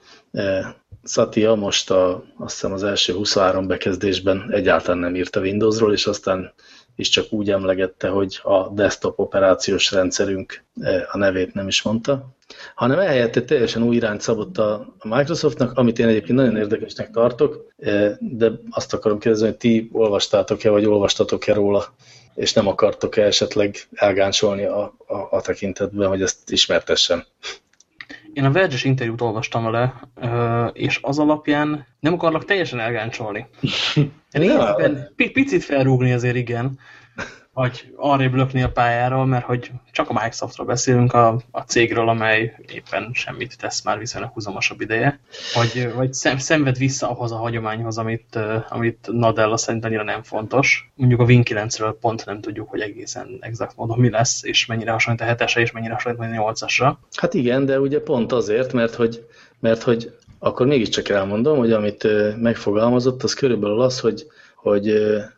Satya most a, azt hiszem az első 23 bekezdésben egyáltalán nem írt a Windowsról, és aztán is csak úgy emlegette, hogy a desktop operációs rendszerünk e, a nevét nem is mondta, hanem ehelyett egy teljesen új irányt szabott a Microsoftnak, amit én egyébként nagyon érdekesnek tartok, e, de azt akarom kérdezni, hogy ti olvastátok-e, vagy olvastatok-e róla, és nem akartok-e esetleg elgáncsolni a, a, a tekintetben, hogy ezt ismertessen. Én a verge interjút olvastam vele, és az alapján nem akarlak teljesen elgáncsolni. Ja. Picit felrúgni azért igen, vagy arrébb lökni a pályáról, mert hogy csak a Microsoftról beszélünk, a, a cégről, amely éppen semmit tesz már viszonylag húzamosabb ideje, vagy, vagy szem, szenved vissza ahhoz a hagyományhoz, amit, amit Nadella szerint annyira nem fontos. Mondjuk a Win 9-ről pont nem tudjuk, hogy egészen exakt módon mi lesz, és mennyire hasonlít a 7 és mennyire hasonlít a 8-asra. Hát igen, de ugye pont azért, mert hogy, mert hogy akkor mégiscsak elmondom, hogy amit megfogalmazott, az körülbelül az, hogy, hogy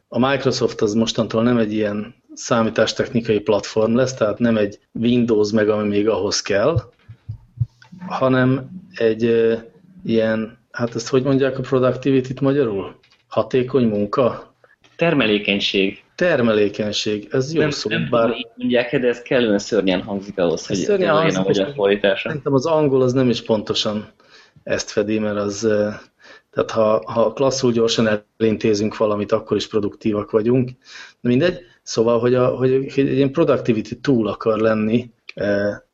a Microsoft az mostantól nem egy ilyen számítástechnikai platform lesz, tehát nem egy Windows meg, ami még ahhoz kell, hanem egy ilyen, hát ezt hogy mondják a productivity-t magyarul? Hatékony munka? Termelékenység. Termelékenység, ez jó nem, szó. Nem bár... így mondják, de ez kellően szörnyen hangzik ahhoz, hogy ez legyen a magyar fordítása. Szerintem az angol az nem is pontosan ezt fedi, mert az, tehát ha, ha klasszul gyorsan elintézünk valamit, akkor is produktívak vagyunk. De mindegy, szóval, hogy, a, hogy egy ilyen productivity tool akar lenni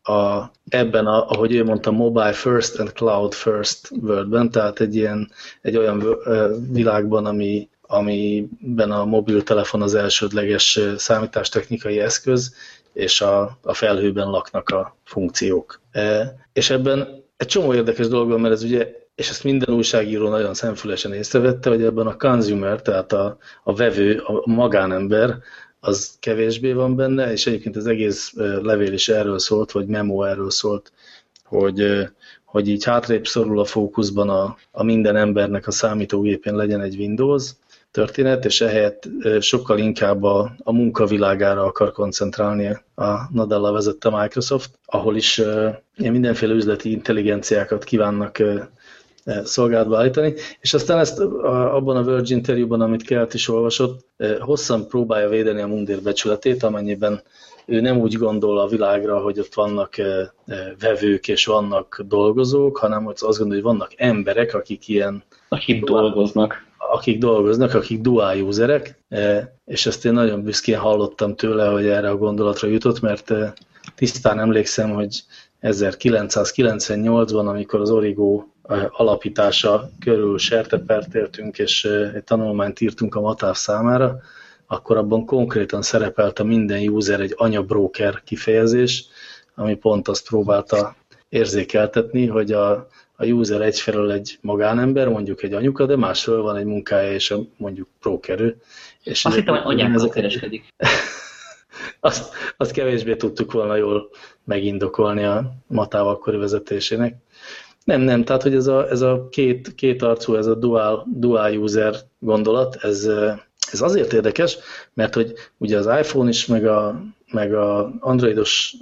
a, ebben, a, ahogy ő mondta, mobile first and cloud first worldben, tehát egy, ilyen, egy olyan világban, ami, amiben a mobiltelefon az elsődleges számítástechnikai eszköz, és a, a felhőben laknak a funkciók. És ebben egy csomó érdekes dolog van, mert ez ugye, és ezt minden újságíró nagyon szemfülesen észrevette, hogy ebben a consumer, tehát a, a vevő, a magánember, az kevésbé van benne, és egyébként az egész levél is erről szólt, vagy memo erről szólt, hogy, hogy így hátrébb szorul a fókuszban a, a minden embernek a számítógépén legyen egy Windows, történet, és ehelyett sokkal inkább a, a munkavilágára akar koncentrálni a Nadella vezette Microsoft, ahol is mindenféle üzleti intelligenciákat kívánnak szolgálatba állítani, és aztán ezt abban a Virgin interjúban, amit Kelt is olvasott, hosszan próbálja védeni a mundér becsületét, amennyiben ő nem úgy gondol a világra, hogy ott vannak vevők és vannak dolgozók, hanem azt gondolja, hogy vannak emberek, akik ilyen... Akik dolgoznak. Akik dolgoznak, akik dual userek, e, és ezt én nagyon büszkén hallottam tőle, hogy erre a gondolatra jutott, mert e, tisztán emlékszem, hogy 1998-ban, amikor az Origo e, alapítása körül sertepert értünk, és egy tanulmányt írtunk a Matáv számára, akkor abban konkrétan szerepelt a minden user egy anyabroker kifejezés, ami pont azt próbálta érzékeltetni, hogy a, a user egyfelől egy magánember, mondjuk egy anyuka, de másfelől van egy munkája és a, mondjuk prókerő. És azt hittem, hogy anyákkal kereskedik. azt, azt kevésbé tudtuk volna jól megindokolni a Matáv akkori vezetésének. Nem, nem, tehát hogy ez a, ez a két, két arcú, ez a dual, dual user gondolat, ez, ez azért érdekes, mert hogy ugye az iPhone is, meg a, meg a androidos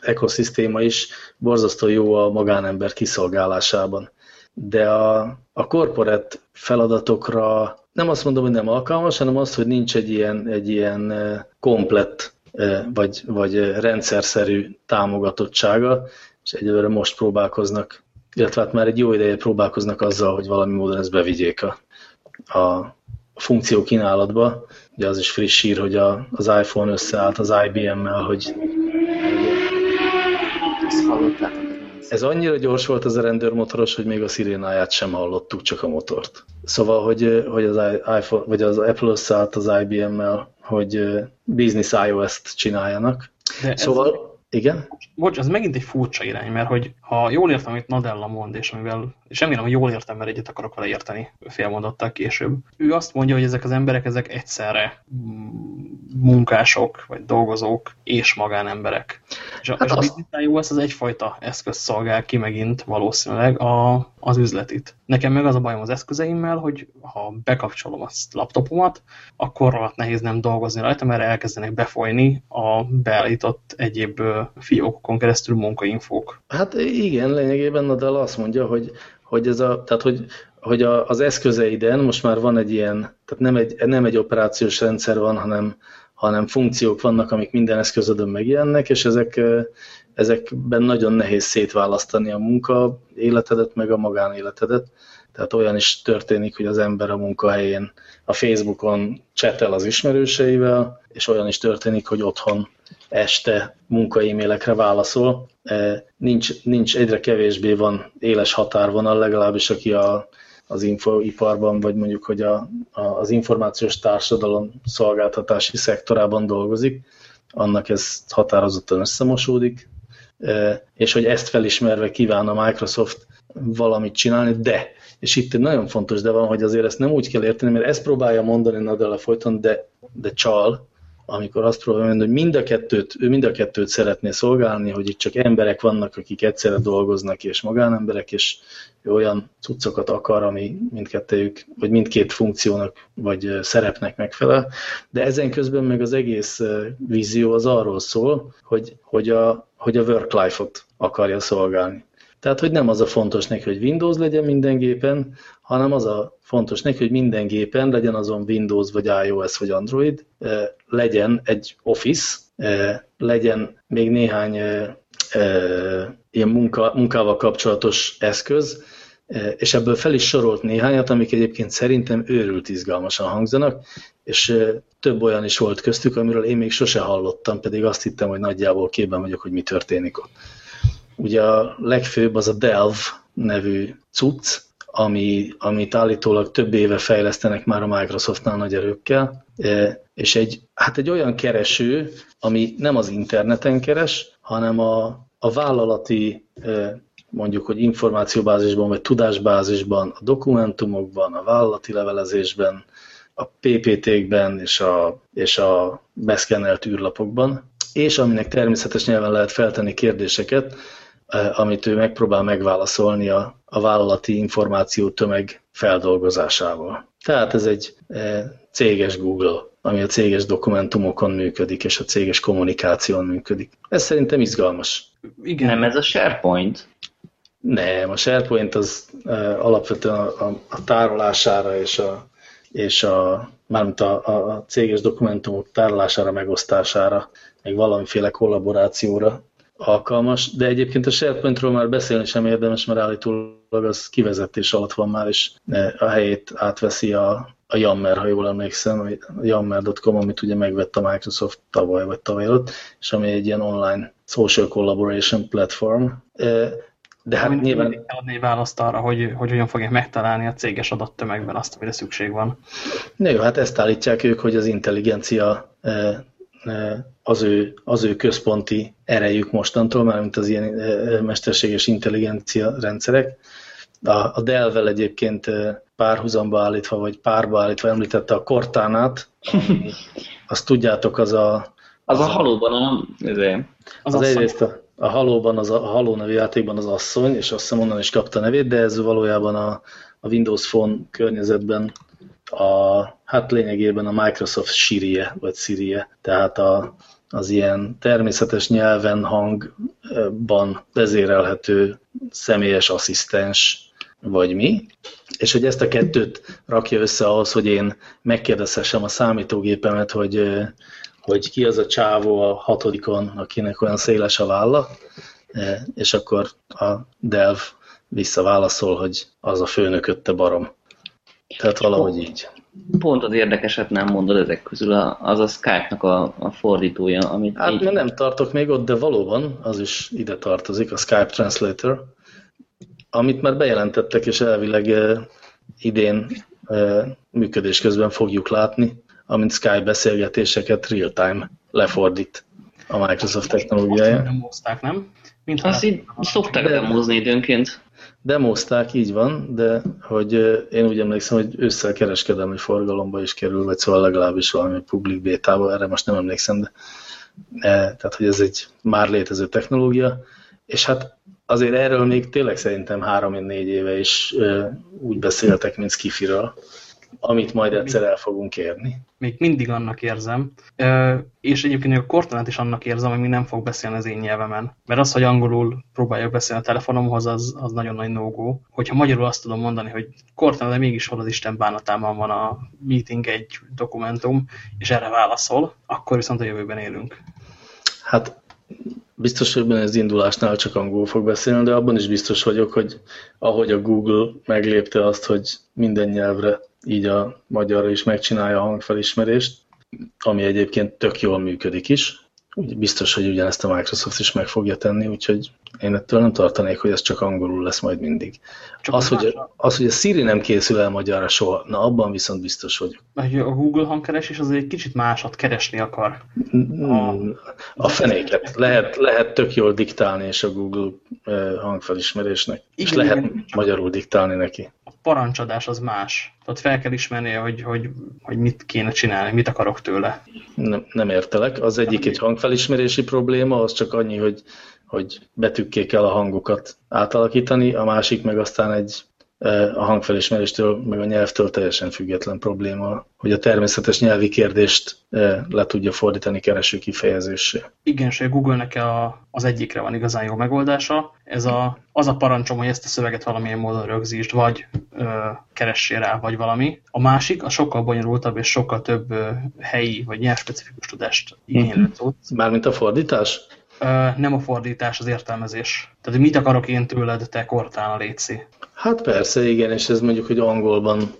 ekoszisztéma is borzasztó jó a magánember kiszolgálásában. De a, a korporát feladatokra nem azt mondom, hogy nem alkalmas, hanem az, hogy nincs egy ilyen, egy ilyen komplett vagy, vagy rendszerszerű támogatottsága, és egyelőre most próbálkoznak, illetve hát már egy jó ideje próbálkoznak azzal, hogy valami módon ezt bevigyék a, a funkció kínálatba. Ugye az is friss hír, hogy a, az iPhone összeállt az IBM-mel, hogy ez annyira gyors volt ez a rendőrmotoros, hogy még a szirénáját sem hallottuk, csak a motort. Szóval, hogy, hogy az iPhone, vagy az Apple összeállt az IBM-mel, hogy Business iOS-t csináljanak. De szóval igen? Bocs, ez megint egy furcsa irány, mert hogy ha jól értem, amit Nadella mond, és amivel, és remélem, hogy jól értem, mert egyet akarok vele érteni félmondattal később. Ő azt mondja, hogy ezek az emberek, ezek egyszerre munkások, vagy dolgozók, és magánemberek. És a, hát és azt... a iOS az egyfajta eszköz szolgál ki megint valószínűleg a, az üzletit. Nekem meg az a bajom az eszközeimmel, hogy ha bekapcsolom a laptopomat, akkor rohadt nehéz nem dolgozni rajta, mert elkezdenek befolyni a beállított egyéb fiókokon keresztül munkainfók. Hát igen, lényegében Nadal azt mondja, hogy, hogy, ez a, tehát hogy, hogy a, az eszközeiden most már van egy ilyen, tehát nem egy, nem egy operációs rendszer van, hanem, hanem funkciók vannak, amik minden eszközödön megjelennek, és ezek, ezekben nagyon nehéz szétválasztani a munka életedet, meg a magánéletedet. Tehát olyan is történik, hogy az ember a munkahelyén a Facebookon csetel az ismerőseivel, és olyan is történik, hogy otthon este munkae-mailekre válaszol. E, nincs, nincs, egyre kevésbé van éles határvonal, legalábbis aki a, az infoiparban, vagy mondjuk, hogy a, a, az információs társadalom szolgáltatási szektorában dolgozik, annak ez határozottan összemosódik, és hogy ezt felismerve kíván a Microsoft valamit csinálni, de, és itt egy nagyon fontos de van, hogy azért ezt nem úgy kell érteni, mert ezt próbálja mondani Nadella folyton, de, de csal, amikor azt próbálja mondani, hogy mind a kettőt, ő mind a kettőt szeretné szolgálni, hogy itt csak emberek vannak, akik egyszerre dolgoznak, és magánemberek, és olyan cuccokat akar, ami mindkettőjük, vagy mindkét funkciónak, vagy szerepnek megfelel. De ezen közben meg az egész vízió az arról szól, hogy, hogy a, hogy a work-life-ot akarja szolgálni. Tehát, hogy nem az a fontos neki, hogy Windows legyen minden gépen, hanem az a fontos neki, hogy minden gépen legyen azon Windows, vagy iOS, vagy Android, eh, legyen egy Office, eh, legyen még néhány eh, ilyen munka, munkával kapcsolatos eszköz, és ebből fel is sorolt néhányat, amik egyébként szerintem őrült izgalmasan hangzanak, és több olyan is volt köztük, amiről én még sose hallottam, pedig azt hittem, hogy nagyjából képben vagyok, hogy mi történik ott. Ugye a legfőbb az a Delve nevű cucc, ami, amit állítólag több éve fejlesztenek már a Microsoftnál nagy erőkkel, e, és egy, hát egy olyan kereső, ami nem az interneten keres, hanem a, a vállalati e, mondjuk, hogy információbázisban vagy tudásbázisban, a dokumentumokban, a vállalati levelezésben, a PPT-kben és a, és a beszkennelt űrlapokban, és aminek természetes nyelven lehet feltenni kérdéseket, amit ő megpróbál megválaszolni a, a vállalati információ tömeg feldolgozásával. Tehát ez egy e, céges Google, ami a céges dokumentumokon működik, és a céges kommunikáción működik. Ez szerintem izgalmas. Igen. Nem ez a SharePoint? Nem, a SharePoint az e, alapvetően a, a, a tárolására és a, és a mármint a, a céges dokumentumok tárolására, megosztására, meg valamiféle kollaborációra alkalmas, de egyébként a SharePointról már beszélni sem érdemes, mert állítólag az kivezetés alatt van már, és a helyét átveszi a, a Yammer, ha jól emlékszem, a Yammer.com, amit ugye megvett a Microsoft tavaly vagy tavaly előtt, és ami egy ilyen online social collaboration platform. De hát nyilván... adni választ arra, hogy, hogy hogyan fogják megtalálni a céges adattömegben azt, amire szükség van. Na jó, hát ezt állítják ők, hogy az intelligencia az ő, az ő központi erejük mostantól, már mint az ilyen mesterséges intelligencia rendszerek. A, a Dell-vel egyébként párhuzamba állítva, vagy párba állítva említette a Cortánát, azt tudjátok, az a... Az, az a halóban a... Az, az egyrészt a, a halóban, az a, a haló nevű játékban az asszony, és azt hiszem onnan is kapta nevét, de ez valójában a, a Windows Phone környezetben a, hát lényegében a Microsoft Siri-je, vagy Siri-je, tehát a, az ilyen természetes nyelven, hangban vezérelhető személyes asszisztens, vagy mi, és hogy ezt a kettőt rakja össze ahhoz, hogy én megkérdezhessem a számítógépemet, hogy, hogy ki az a csávó a hatodikon, akinek olyan széles a válla, és akkor a Delv visszaválaszol, hogy az a főnökötte barom. Tehát valahogy így. Pont az érdekeset nem mondod ezek közül, az a Skype-nak a, a fordítója, amit Hát így... nem tartok még ott, de valóban az is ide tartozik, a Skype Translator, amit már bejelentettek, és elvileg eh, idén eh, működés közben fogjuk látni, amint Skype beszélgetéseket real-time lefordít a Microsoft technológiája. Nem hozták, nem? Mintha Azt így szokták De- demózni időnként. Demozták, így van, de hogy én úgy emlékszem, hogy ősszel kereskedelmi forgalomba is kerül, vagy szóval legalábbis valami public bétába, erre most nem emlékszem, de eh, tehát, hogy ez egy már létező technológia, és hát azért erről még tényleg szerintem három-négy éve is úgy beszéltek, mint Skifiről, amit majd egyszer el fogunk érni. még mindig annak érzem, és egyébként a Cortana-t is annak érzem, hogy még nem fog beszélni az én nyelvemen. Mert az, hogy angolul próbáljak beszélni a telefonomhoz, az, az nagyon nagy no-go. Hogyha magyarul azt tudom mondani, hogy Cortana, de mégis hol az Isten bánatában van a meeting egy dokumentum, és erre válaszol, akkor viszont a jövőben élünk. Hát biztos, hogy benne indulásnál csak angol fog beszélni, de abban is biztos vagyok, hogy ahogy a Google meglépte azt, hogy minden nyelvre, így a magyarra is megcsinálja a hangfelismerést, ami egyébként tök jól működik is, biztos, hogy ugyanezt a Microsoft is meg fogja tenni, úgyhogy én ettől nem tartanék, hogy ez csak angolul lesz majd mindig. Csak Az, hogy, az, hogy a Siri nem készül el magyarra soha, na abban viszont biztos vagyok. hogy a Google hangkeresés az egy kicsit másat keresni akar. Mm, A fenéket. Lehet, lehet tök jól diktálni és a Google hangfelismerésnek. És Igen, lehet igen, magyarul diktálni neki. Parancsadás az más. Tehát fel kell ismernie, hogy, hogy, hogy mit kéne csinálni, mit akarok tőle. Nem, nem értelek. Az egyik egy hangfelismerési probléma, az csak annyi, hogy, hogy betűkké kell a hangokat átalakítani, a másik meg aztán egy a hangfelismeréstől, meg a nyelvtől teljesen független probléma, hogy a természetes nyelvi kérdést le tudja fordítani kereső kifejezéssé. Igen, a Google-nek a, az egyikre van igazán jó megoldása. Ez a, az a parancsom, hogy ezt a szöveget valamilyen módon rögzítsd, vagy ö, keressél rá, vagy valami. A másik, a sokkal bonyolultabb és sokkal több ö, helyi vagy nyelvspecifikus tudást igénylő cucc. Mármint a fordítás? Nem a fordítás, az értelmezés. Tehát, mit akarok én tőled, te Cortana léci. Hát persze, igen, és ez mondjuk, hogy angolban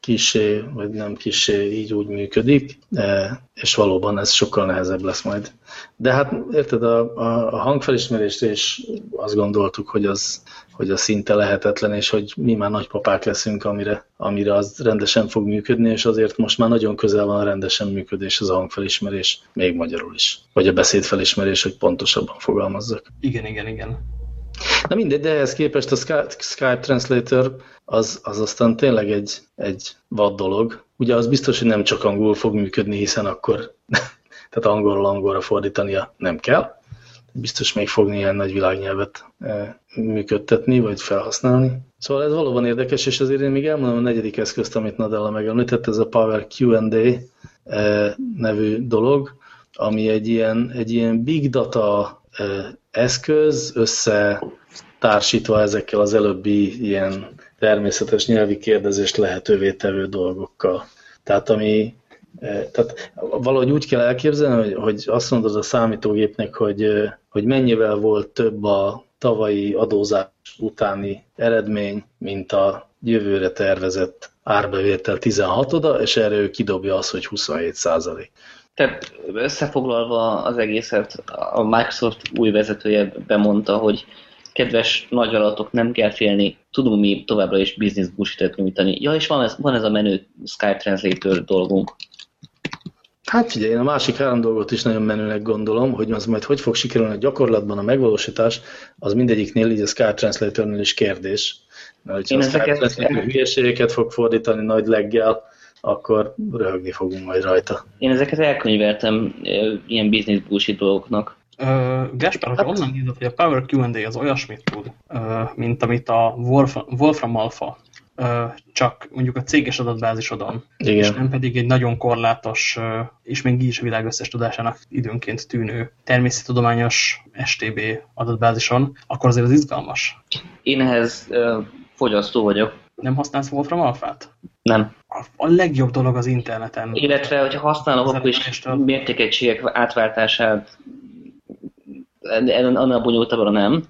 kisé, vagy nem kisé így úgy működik, és valóban ez sokkal nehezebb lesz majd. De hát érted, a, a, a hangfelismerést is azt gondoltuk, hogy az, hogy az szinte lehetetlen, és hogy mi már nagypapák leszünk, amire, amire az rendesen fog működni, és azért most már nagyon közel van a rendesen működés az a hangfelismerés, még magyarul is. Vagy a beszédfelismerés, hogy pontosabban fogalmazzak. Igen, igen, igen. Na mindegy, de ehhez képest a Skype, Skype Translator az, az aztán tényleg egy, egy vad dolog. Ugye az biztos, hogy nem csak angol fog működni, hiszen akkor tehát angolról angolra fordítania nem kell. Biztos még fogni ilyen nagy világnyelvet e, működtetni, vagy felhasználni. Szóval ez valóban érdekes, és azért én még elmondom a negyedik eszközt, amit Nadella megemlített, ez a Power Q&A e, nevű dolog, ami egy ilyen, egy ilyen big data e, eszköz, összetársítva ezekkel az előbbi ilyen természetes nyelvi kérdezést lehetővé tevő dolgokkal. Tehát ami eh, tehát valahogy úgy kell elképzelni, hogy, hogy azt mondod a számítógépnek, hogy, hogy mennyivel volt több a tavalyi adózás utáni eredmény, mint a jövőre tervezett árbevétel 16 oda, és erre ő kidobja azt, hogy 27 százalék. Tehát összefoglalva az egészet, a Microsoft új vezetője bemondta, hogy kedves nagyvállalatok, nem kell félni, tudunk mi továbbra is business bullshit nyújtani. Ja, és van ez, van ez a menő Skype Translator dolgunk. Hát figyelj, én a másik három dolgot is nagyon menőnek gondolom, hogy az majd hogy fog sikerülni a gyakorlatban a megvalósítás, az mindegyiknél, így a Skype Translatornél is kérdés. Mert hogyha Én a ezeket- Translator hülyeségeket fog fordítani nagy leggel, akkor röhögni fogunk majd rajta. Én ezeket elkönyveltem ilyen business bullshit dolgoknak. Ö, Gáspár, hogy onnan nézed, hogy a Power Q&A az olyasmit tud, ö, mint amit a Wolfram, Wolfram Alpha, csak mondjuk a céges adatbázisodon, és Igen. nem pedig egy nagyon korlátos, és még így is a világ összes tudásának időnként tűnő természettudományos STB adatbázison, akkor azért az izgalmas. Én ehhez ö, fogyasztó vagyok. Nem használsz Wolfram Alphát? Nem. A, a legjobb dolog az interneten. Illetve, hogyha használom, akkor is mértékegységek átváltását annál bonyolultabbra nem.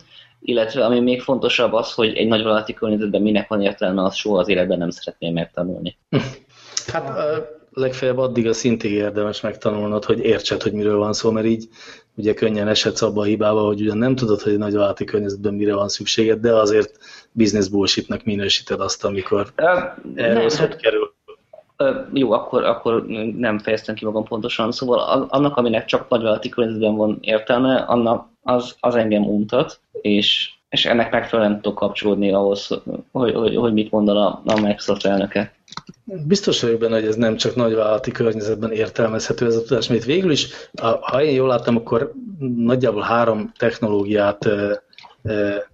Illetve, ami még fontosabb az, hogy egy nagyvállalati környezetben minek van értelme, az soha az életben nem szeretném megtanulni. Hát legfeljebb addig a szintig érdemes megtanulnod, hogy értsed, hogy miről van szó, mert így ugye könnyen esetsz abba a hibába, hogy ugyan nem tudod, hogy egy nagy vállalati környezetben mire van szükséged, de azért business bullshitnak minősíted azt, amikor erről hát, kerül. Jó, akkor, akkor nem fejeztem ki magam pontosan. Szóval annak, aminek csak nagyvállalati környezetben van értelme, annak az, az engem untat, és, és ennek megfelelően tudok kapcsolódni ahhoz, hogy, hogy, hogy mit mondan a, a Microsoft elnöke. Biztos vagyok benne, hogy ez nem csak nagyvállalati környezetben értelmezhető ez a tudás, mert végül is, ha én jól láttam, akkor nagyjából három technológiát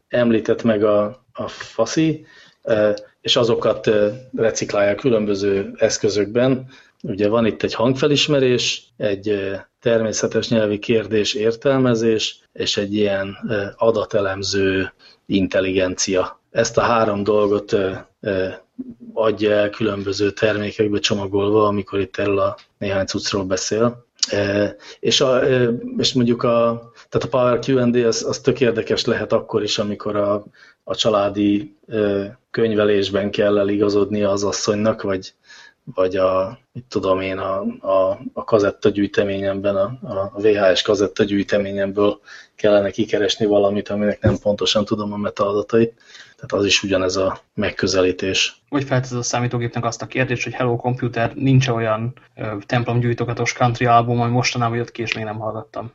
említett meg a, a FASI, e, és azokat reciklálják különböző eszközökben. Ugye van itt egy hangfelismerés, egy természetes nyelvi kérdés értelmezés, és egy ilyen adatelemző intelligencia. Ezt a három dolgot adja el különböző termékekbe csomagolva, amikor itt erről a néhány cuccról beszél. És, a, és mondjuk a, tehát a Power Q&A az, az tök érdekes lehet akkor is, amikor a, a családi könyvelésben kell eligazodni az asszonynak, vagy, vagy a, mit tudom én, a, a, a kazettagyűjteményemben, a, a VHS kazettagyűjteményemből kellene kikeresni valamit, aminek nem pontosan tudom a metaadatait. Tehát az is ugyanez a megközelítés. Vagy feltesz a számítógépnek azt a kérdést, hogy Hello Computer, nincs -e olyan templomgyújtogatos country album, ami mostanában jött ki, és még nem hallgattam.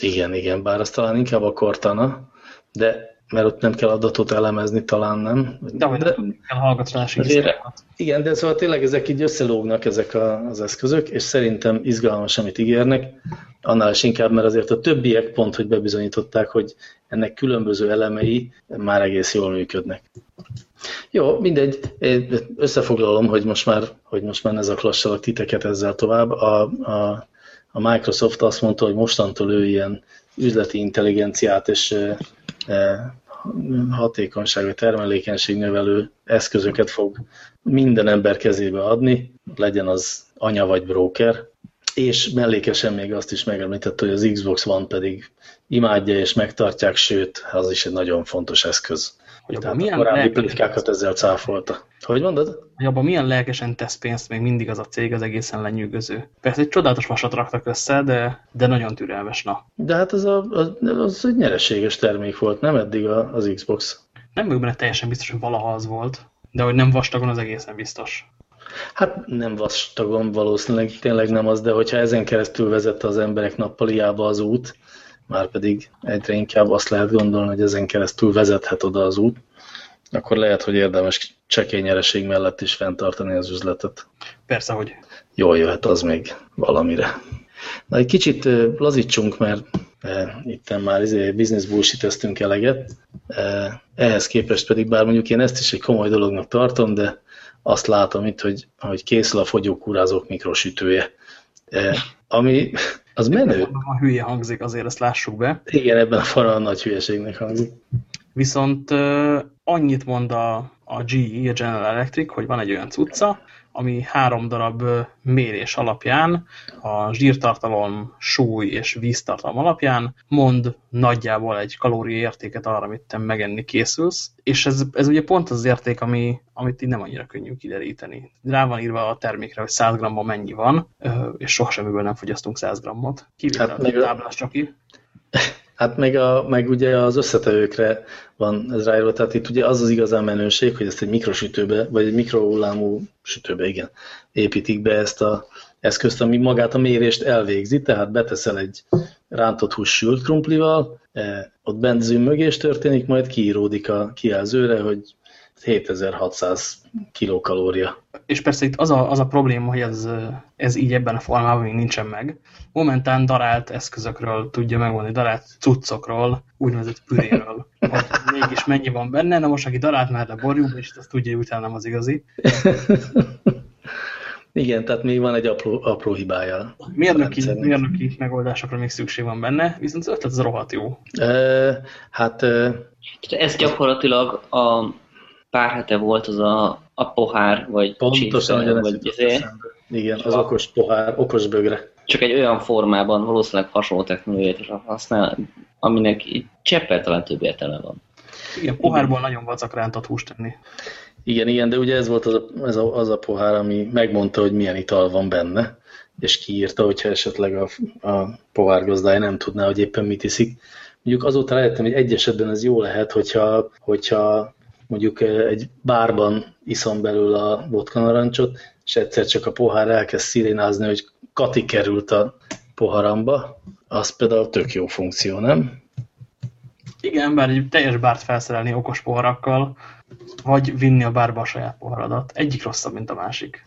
Igen, igen, bár az talán inkább a Cortana, de mert ott nem kell adatot elemezni, talán nem. De, de nem kell hallgatási Igen, de szóval tényleg ezek így összelógnak ezek a, az eszközök, és szerintem izgalmas, amit ígérnek, annál is inkább, mert azért a többiek pont, hogy bebizonyították, hogy ennek különböző elemei már egész jól működnek. Jó, mindegy, én összefoglalom, hogy most már, hogy most már ne zaklassalak titeket ezzel tovább. A, a, a Microsoft azt mondta, hogy mostantól ő ilyen üzleti intelligenciát és vagy termelékenység növelő eszközöket fog minden ember kezébe adni, legyen az anya vagy broker, és mellékesen még azt is megemlítette, hogy az Xbox One pedig imádja és megtartják, sőt, az is egy nagyon fontos eszköz. Hogy Tehát milyen a korábbi plitkákat ezzel cáfolta. Hogy mondod? Hogy abban milyen lelkesen tesz pénzt még mindig az a cég, az egészen lenyűgöző. Persze egy csodálatos vasat raktak össze, de, de nagyon türelmes, na. De hát az, a, az, az egy nyereséges termék volt, nem eddig az Xbox. Nem vagyok benne teljesen biztos, hogy valaha az volt, de hogy nem vastagon, az egészen biztos. Hát nem vastagon valószínűleg tényleg nem az, de hogyha ezen keresztül vezette az emberek nappaliába az út, már pedig egyre inkább azt lehet gondolni, hogy ezen keresztül vezethet oda az út, akkor lehet, hogy érdemes csekély nyereség mellett is fenntartani az üzletet. Persze, hogy. Jól jöhet az még valamire. Na, egy kicsit lazítsunk, mert e, itt már izé, business bullshit eleget. E, ehhez képest pedig, bár mondjuk én ezt is egy komoly dolognak tartom, de azt látom itt, hogy, hogy készül a fogyókúrázók mikrosütője. Ami az menő. A hülye hangzik, azért ezt lássuk be. Igen, ebben a formában nagy hülyeségnek hangzik. Viszont annyit mond a, a GE, a General Electric, hogy van egy olyan cucca, ami három darab mérés alapján, a zsírtartalom, súly és víztartalom alapján mond nagyjából egy kalóriaértéket arra, amit te megenni készülsz, és ez, ez ugye pont az érték, ami, amit így nem annyira könnyű kideríteni. Rá van írva a termékre, hogy 100 g mennyi van, és sohasem nem fogyasztunk 100 g-ot. Kivétel hát a táblás csak ki. Hát meg, a, meg ugye az összetevőkre van ez ráírva, tehát itt ugye az az igazán menőség, hogy ezt egy mikrosütőbe, vagy egy mikrohullámú sütőbe, igen, építik be ezt a eszközt, ami magát a mérést elvégzi, tehát beteszel egy rántott hús sült krumplival, eh, ott benzin mögés történik, majd kiíródik a kijelzőre, hogy 7600 kilokalória. És persze itt az a, az a probléma, hogy ez, ez így ebben a formában még nincsen meg. Momentán darált eszközökről tudja megmondani, darált cuccokról, úgynevezett püréről, hogy mégis mennyi van benne. Na most, aki darált már le borjúba, és azt tudja, hogy utána nem az igazi. Igen, tehát még van egy apró, apró hibája. Mérnöki, mérnöki megoldásokra még szükség van benne, viszont az ötlet az rohadt jó. E, hát... E... Ez gyakorlatilag a pár hete volt az a, a pohár, vagy Pontosan, vagy ezért. Igen, az okos pohár, okos bögre. Csak egy olyan formában valószínűleg hasonló technológiát használ, aminek cseppel talán több értelme van. Igen, pohárból nagyon vacak rántott húst tenni. Igen, igen, de ugye ez volt az a, ez a, az a pohár, ami megmondta, hogy milyen ital van benne, és kiírta, hogyha esetleg a, a pohárgazdája nem tudná, hogy éppen mit iszik. Mondjuk azóta rájöttem, hogy egy esetben ez jó lehet, hogyha, hogyha mondjuk egy bárban iszom belőle a vodka narancsot, és egyszer csak a pohár elkezd szirénázni, hogy Kati került a poharamba, az például tök jó funkció, nem? Igen, bár egy teljes bárt felszerelni okos poharakkal, vagy vinni a bárba a saját poharadat. Egyik rosszabb, mint a másik.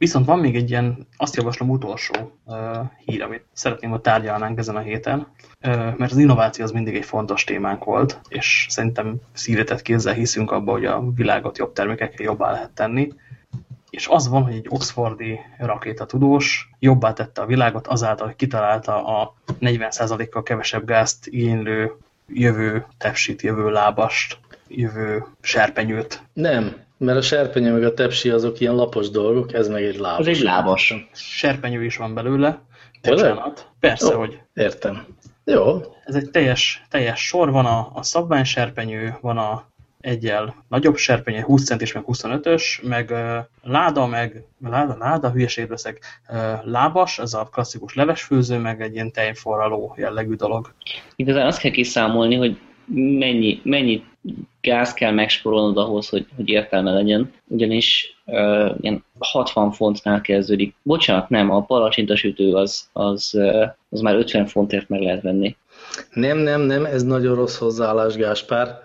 Viszont van még egy ilyen, azt javaslom utolsó uh, hír, amit szeretném, hogy tárgyalnánk ezen a héten, uh, mert az innováció az mindig egy fontos témánk volt, és szerintem szívetett kézzel hiszünk abba, hogy a világot jobb termékekkel jobbá lehet tenni. És az van, hogy egy oxfordi rakétatudós jobbá tette a világot azáltal, hogy kitalálta a 40%-kal kevesebb gázt igénylő jövő tepsit, jövő lábast, jövő serpenyőt. Nem, mert a serpenyő meg a tepsi azok ilyen lapos dolgok, ez meg egy lábas. Az egy lábas. Serpenyő is van belőle. Bocsánat. Persze, Jó, hogy. Értem. Jó. Ez egy teljes, teljes sor, van a, a szabványserpenyő, van a egyel nagyobb serpenyő, 20 centis, meg 25-ös, meg uh, láda, meg láda, láda, hülyeség veszek, uh, lábas, ez a klasszikus levesfőző, meg egy ilyen tejforraló jellegű dolog. Igazán azt kell kiszámolni, hogy mennyi, mennyi gáz kell megsporolnod ahhoz, hogy, hogy értelme legyen, ugyanis uh, ilyen 60 fontnál kezdődik. Bocsánat, nem, a palacsintasütő az, az, az már 50 fontért meg lehet venni. Nem, nem, nem, ez nagyon rossz hozzáállás, Gáspár.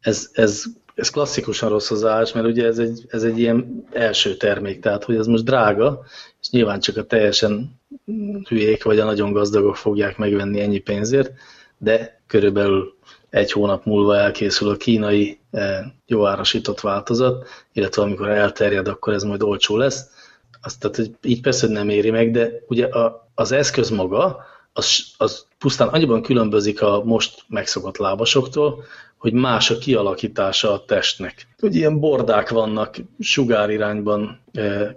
Ez, ez, ez klasszikusan rossz hozzáállás, mert ugye ez egy, ez egy ilyen első termék, tehát hogy ez most drága, és nyilván csak a teljesen hülyék vagy a nagyon gazdagok fogják megvenni ennyi pénzért, de körülbelül egy hónap múlva elkészül a kínai jó árasított változat, illetve amikor elterjed, akkor ez majd olcsó lesz. Azt, tehát, így persze nem éri meg, de ugye a, az eszköz maga, az, az pusztán annyiban különbözik a most megszokott lábasoktól, hogy más a kialakítása a testnek. Hogy ilyen bordák vannak sugárirányban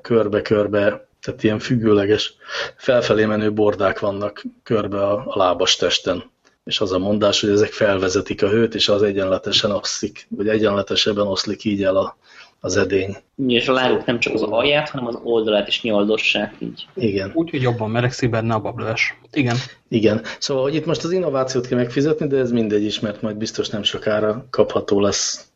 körbe-körbe, tehát ilyen függőleges, felfelé menő bordák vannak körbe a, a lábas testen és az a mondás, hogy ezek felvezetik a hőt, és az egyenletesen oszlik, vagy egyenletesebben oszlik így el a, az edény. És a lábuk nem csak az alját, hanem az oldalát is nyoldossák így. Igen. Úgy, hogy jobban melegszik benne a bablöves. Igen. Igen. Szóval, hogy itt most az innovációt kell megfizetni, de ez mindegy is, mert majd biztos nem sokára kapható lesz,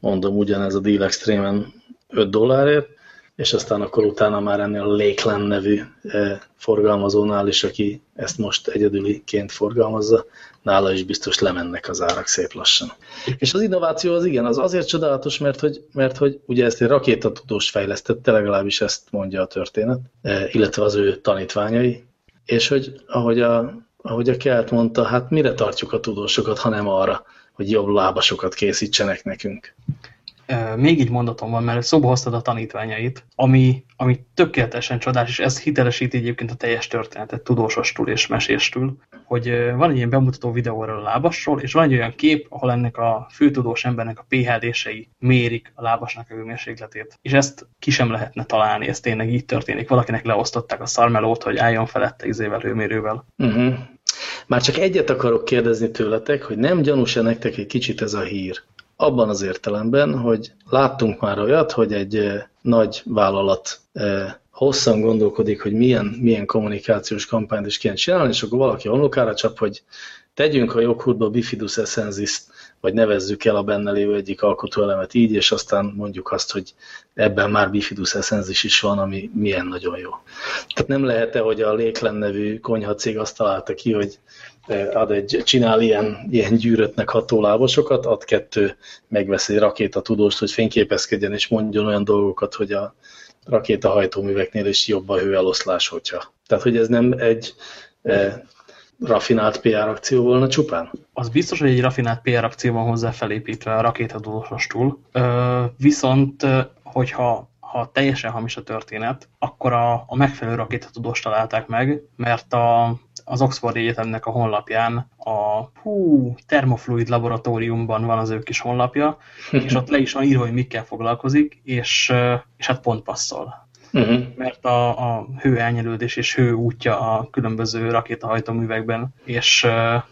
mondom, ugyanez a Deal Extreme-en 5 dollárért, és aztán akkor utána már ennél a Lakeland nevű eh, forgalmazónál is, aki ezt most egyedüliként forgalmazza, nála is biztos lemennek az árak szép lassan. És az innováció az igen, az azért csodálatos, mert hogy, mert hogy ugye ezt egy rakétatudós fejlesztette, legalábbis ezt mondja a történet, eh, illetve az ő tanítványai, és hogy ahogy a, ahogy a Kelt mondta, hát mire tartjuk a tudósokat, hanem arra, hogy jobb lábasokat készítsenek nekünk még egy mondatom van, mert szóba hoztad a tanítványait, ami, ami tökéletesen csodás, és ez hitelesíti egyébként a teljes történetet tudósostól és meséstül, hogy van egy ilyen bemutató videóról a lábasról, és van egy olyan kép, ahol ennek a főtudós embernek a PHD-sei mérik a lábasnak a hőmérsékletét. És ezt ki sem lehetne találni, ez tényleg így történik. Valakinek leosztották a szarmelót, hogy álljon felette izével hőmérővel. Uh -huh. Már csak egyet akarok kérdezni tőletek, hogy nem gyanús-e nektek egy kicsit ez a hír? Abban az értelemben, hogy láttunk már olyat, hogy egy nagy vállalat hosszan gondolkodik, hogy milyen, milyen kommunikációs kampányt is kéne csinálni, és akkor valaki honlokára csap, hogy tegyünk a joghurtba bifidus essensis vagy nevezzük el a benne lévő egyik alkotóelemet így, és aztán mondjuk azt, hogy ebben már bifidus essensis is van, ami milyen nagyon jó. Tehát nem lehet-e, hogy a Léklen nevű konyhacég azt találta ki, hogy ad egy, csinál ilyen, ilyen gyűrötnek ható lábasokat, ad kettő, megvesz egy rakétatudóst, hogy fényképezkedjen és mondjon olyan dolgokat, hogy a rakétahajtóműveknél is jobb a hőeloszlás, hogyha. Tehát, hogy ez nem egy e, rafinált PR akció volna csupán? Az biztos, hogy egy rafinált PR akció van hozzá felépítve a rakétadósostól. Viszont, hogyha ha teljesen hamis a történet, akkor a, a megfelelő rakétatudóst találták meg, mert a, az Oxford Egyetemnek a honlapján a hú, termofluid laboratóriumban van az ő kis honlapja, és ott le is van írva, hogy mikkel foglalkozik, és, és hát pont passzol. Uh-huh. mert a, a hő elnyelődés és hő útja a különböző rakétahajtóművekben, és,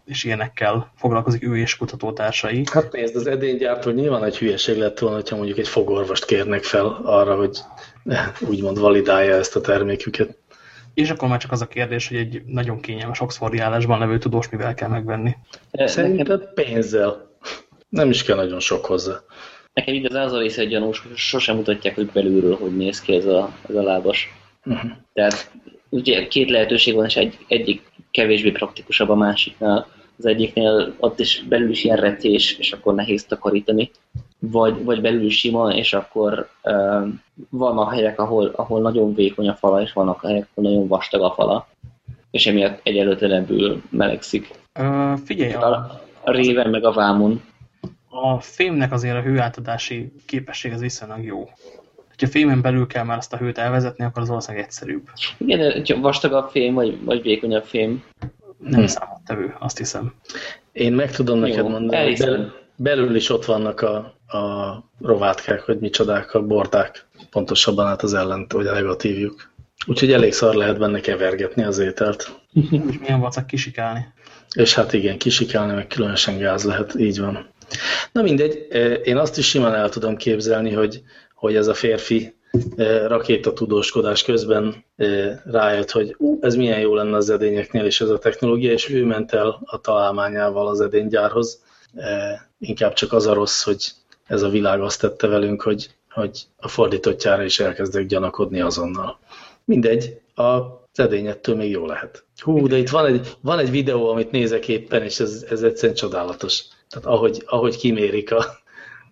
és ilyenekkel foglalkozik ő és kutatótársai. Hát nézd, az edénygyártó nyilván egy hülyeség lett volna, hogyha mondjuk egy fogorvost kérnek fel arra, hogy úgymond validálja ezt a terméküket. És akkor már csak az a kérdés, hogy egy nagyon kényelmes Oxfordi állásban levő tudós mivel kell megvenni. Szerintem pénzzel. Nem is kell nagyon sok hozzá. Nekem így az az a része egy gyanús, hogy sosem mutatják, hogy belülről hogy néz ki ez a, ez a lábas. Uh-huh. Tehát ugye két lehetőség van, és egy, egyik kevésbé praktikusabb a másiknál. Az egyiknél ott is belül is ilyen retés, és akkor nehéz takarítani. Vagy, vagy belül sima, és akkor uh, vannak helyek, ahol, ahol nagyon vékony a fala, és vannak helyek, ahol nagyon vastag a fala. És emiatt egyelőtelebbül melegszik. Uh, figyelj! A, a réven meg a vámon a fémnek azért a hőátadási képesség az viszonylag jó. Ha fémen belül kell már azt a hőt elvezetni, akkor az valószínűleg egyszerűbb. Igen, hogyha vastagabb fém, vagy, vagy vékonyabb fém. Nem hm. számottevő, azt hiszem. Én meg tudom neked jó, mondani, hogy belül, belül is ott vannak a, a rovátkák, hogy micsodák, a bordák. Pontosabban hát az ellent, vagy a negatívjuk. Úgyhogy elég szar lehet benne kevergetni az ételt. Úgy milyen vacak kisikálni. És hát igen, kisikálni, meg különösen gáz lehet, így van. Na mindegy, én azt is simán el tudom képzelni, hogy, hogy ez a férfi rakétatudóskodás közben rájött, hogy ú, ez milyen jó lenne az edényeknél és ez a technológia, és ő ment el a találmányával az edénygyárhoz. Inkább csak az a rossz, hogy ez a világ azt tette velünk, hogy, hogy a fordítottjára is elkezdek gyanakodni azonnal. Mindegy, a edényettől még jó lehet. Hú, de itt van egy, van egy videó, amit nézek éppen, és ez, ez egyszerűen csodálatos. Tehát ahogy, ahogy kimérik a,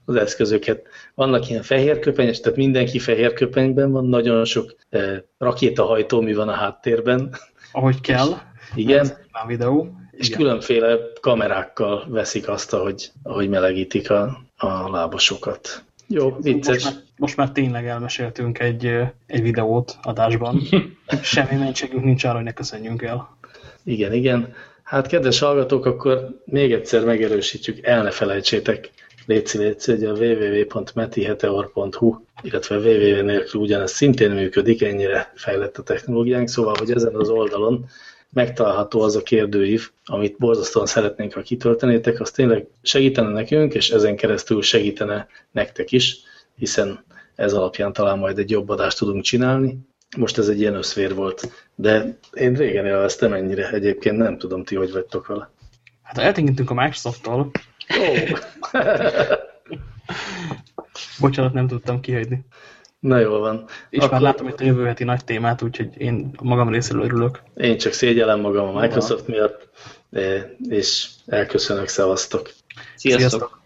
az eszközöket. Vannak ilyen fehér köpenyes, tehát mindenki fehér köpenyben van, nagyon sok eh, rakétahajtómű van a háttérben. Ahogy kell. Igen. A videó. És Igen. különféle kamerákkal veszik azt, ahogy, ahogy melegítik a, a lábasokat. Jó, vicces. Most már, most már tényleg elmeséltünk egy, egy videót adásban. Semmi mentségünk nincs arra, hogy ne köszönjünk el. Igen, igen. Hát kedves hallgatók, akkor még egyszer megerősítjük, el ne felejtsétek, létszi, létszi, hogy a www.metiheteor.hu, illetve www nélkül ugyanez szintén működik, ennyire fejlett a technológiánk, szóval, hogy ezen az oldalon megtalálható az a kérdőív, amit borzasztóan szeretnénk, ha kitöltenétek, az tényleg segítene nekünk, és ezen keresztül segítene nektek is, hiszen ez alapján talán majd egy jobb adást tudunk csinálni. Most ez egy ilyen összvér volt, de én régen élveztem ennyire, egyébként nem tudom, ti hogy vagytok vele. Hát eltekintünk a Microsoft-tól. Oh. Bocsánat, nem tudtam kihagyni. Na jól van. És Akkor... már látom itt a jövő heti nagy témát, úgyhogy én magam részéről örülök. Én csak szégyellem magam a Microsoft miatt, és elköszönök, szevasztok. Sziasztok. Sziasztok.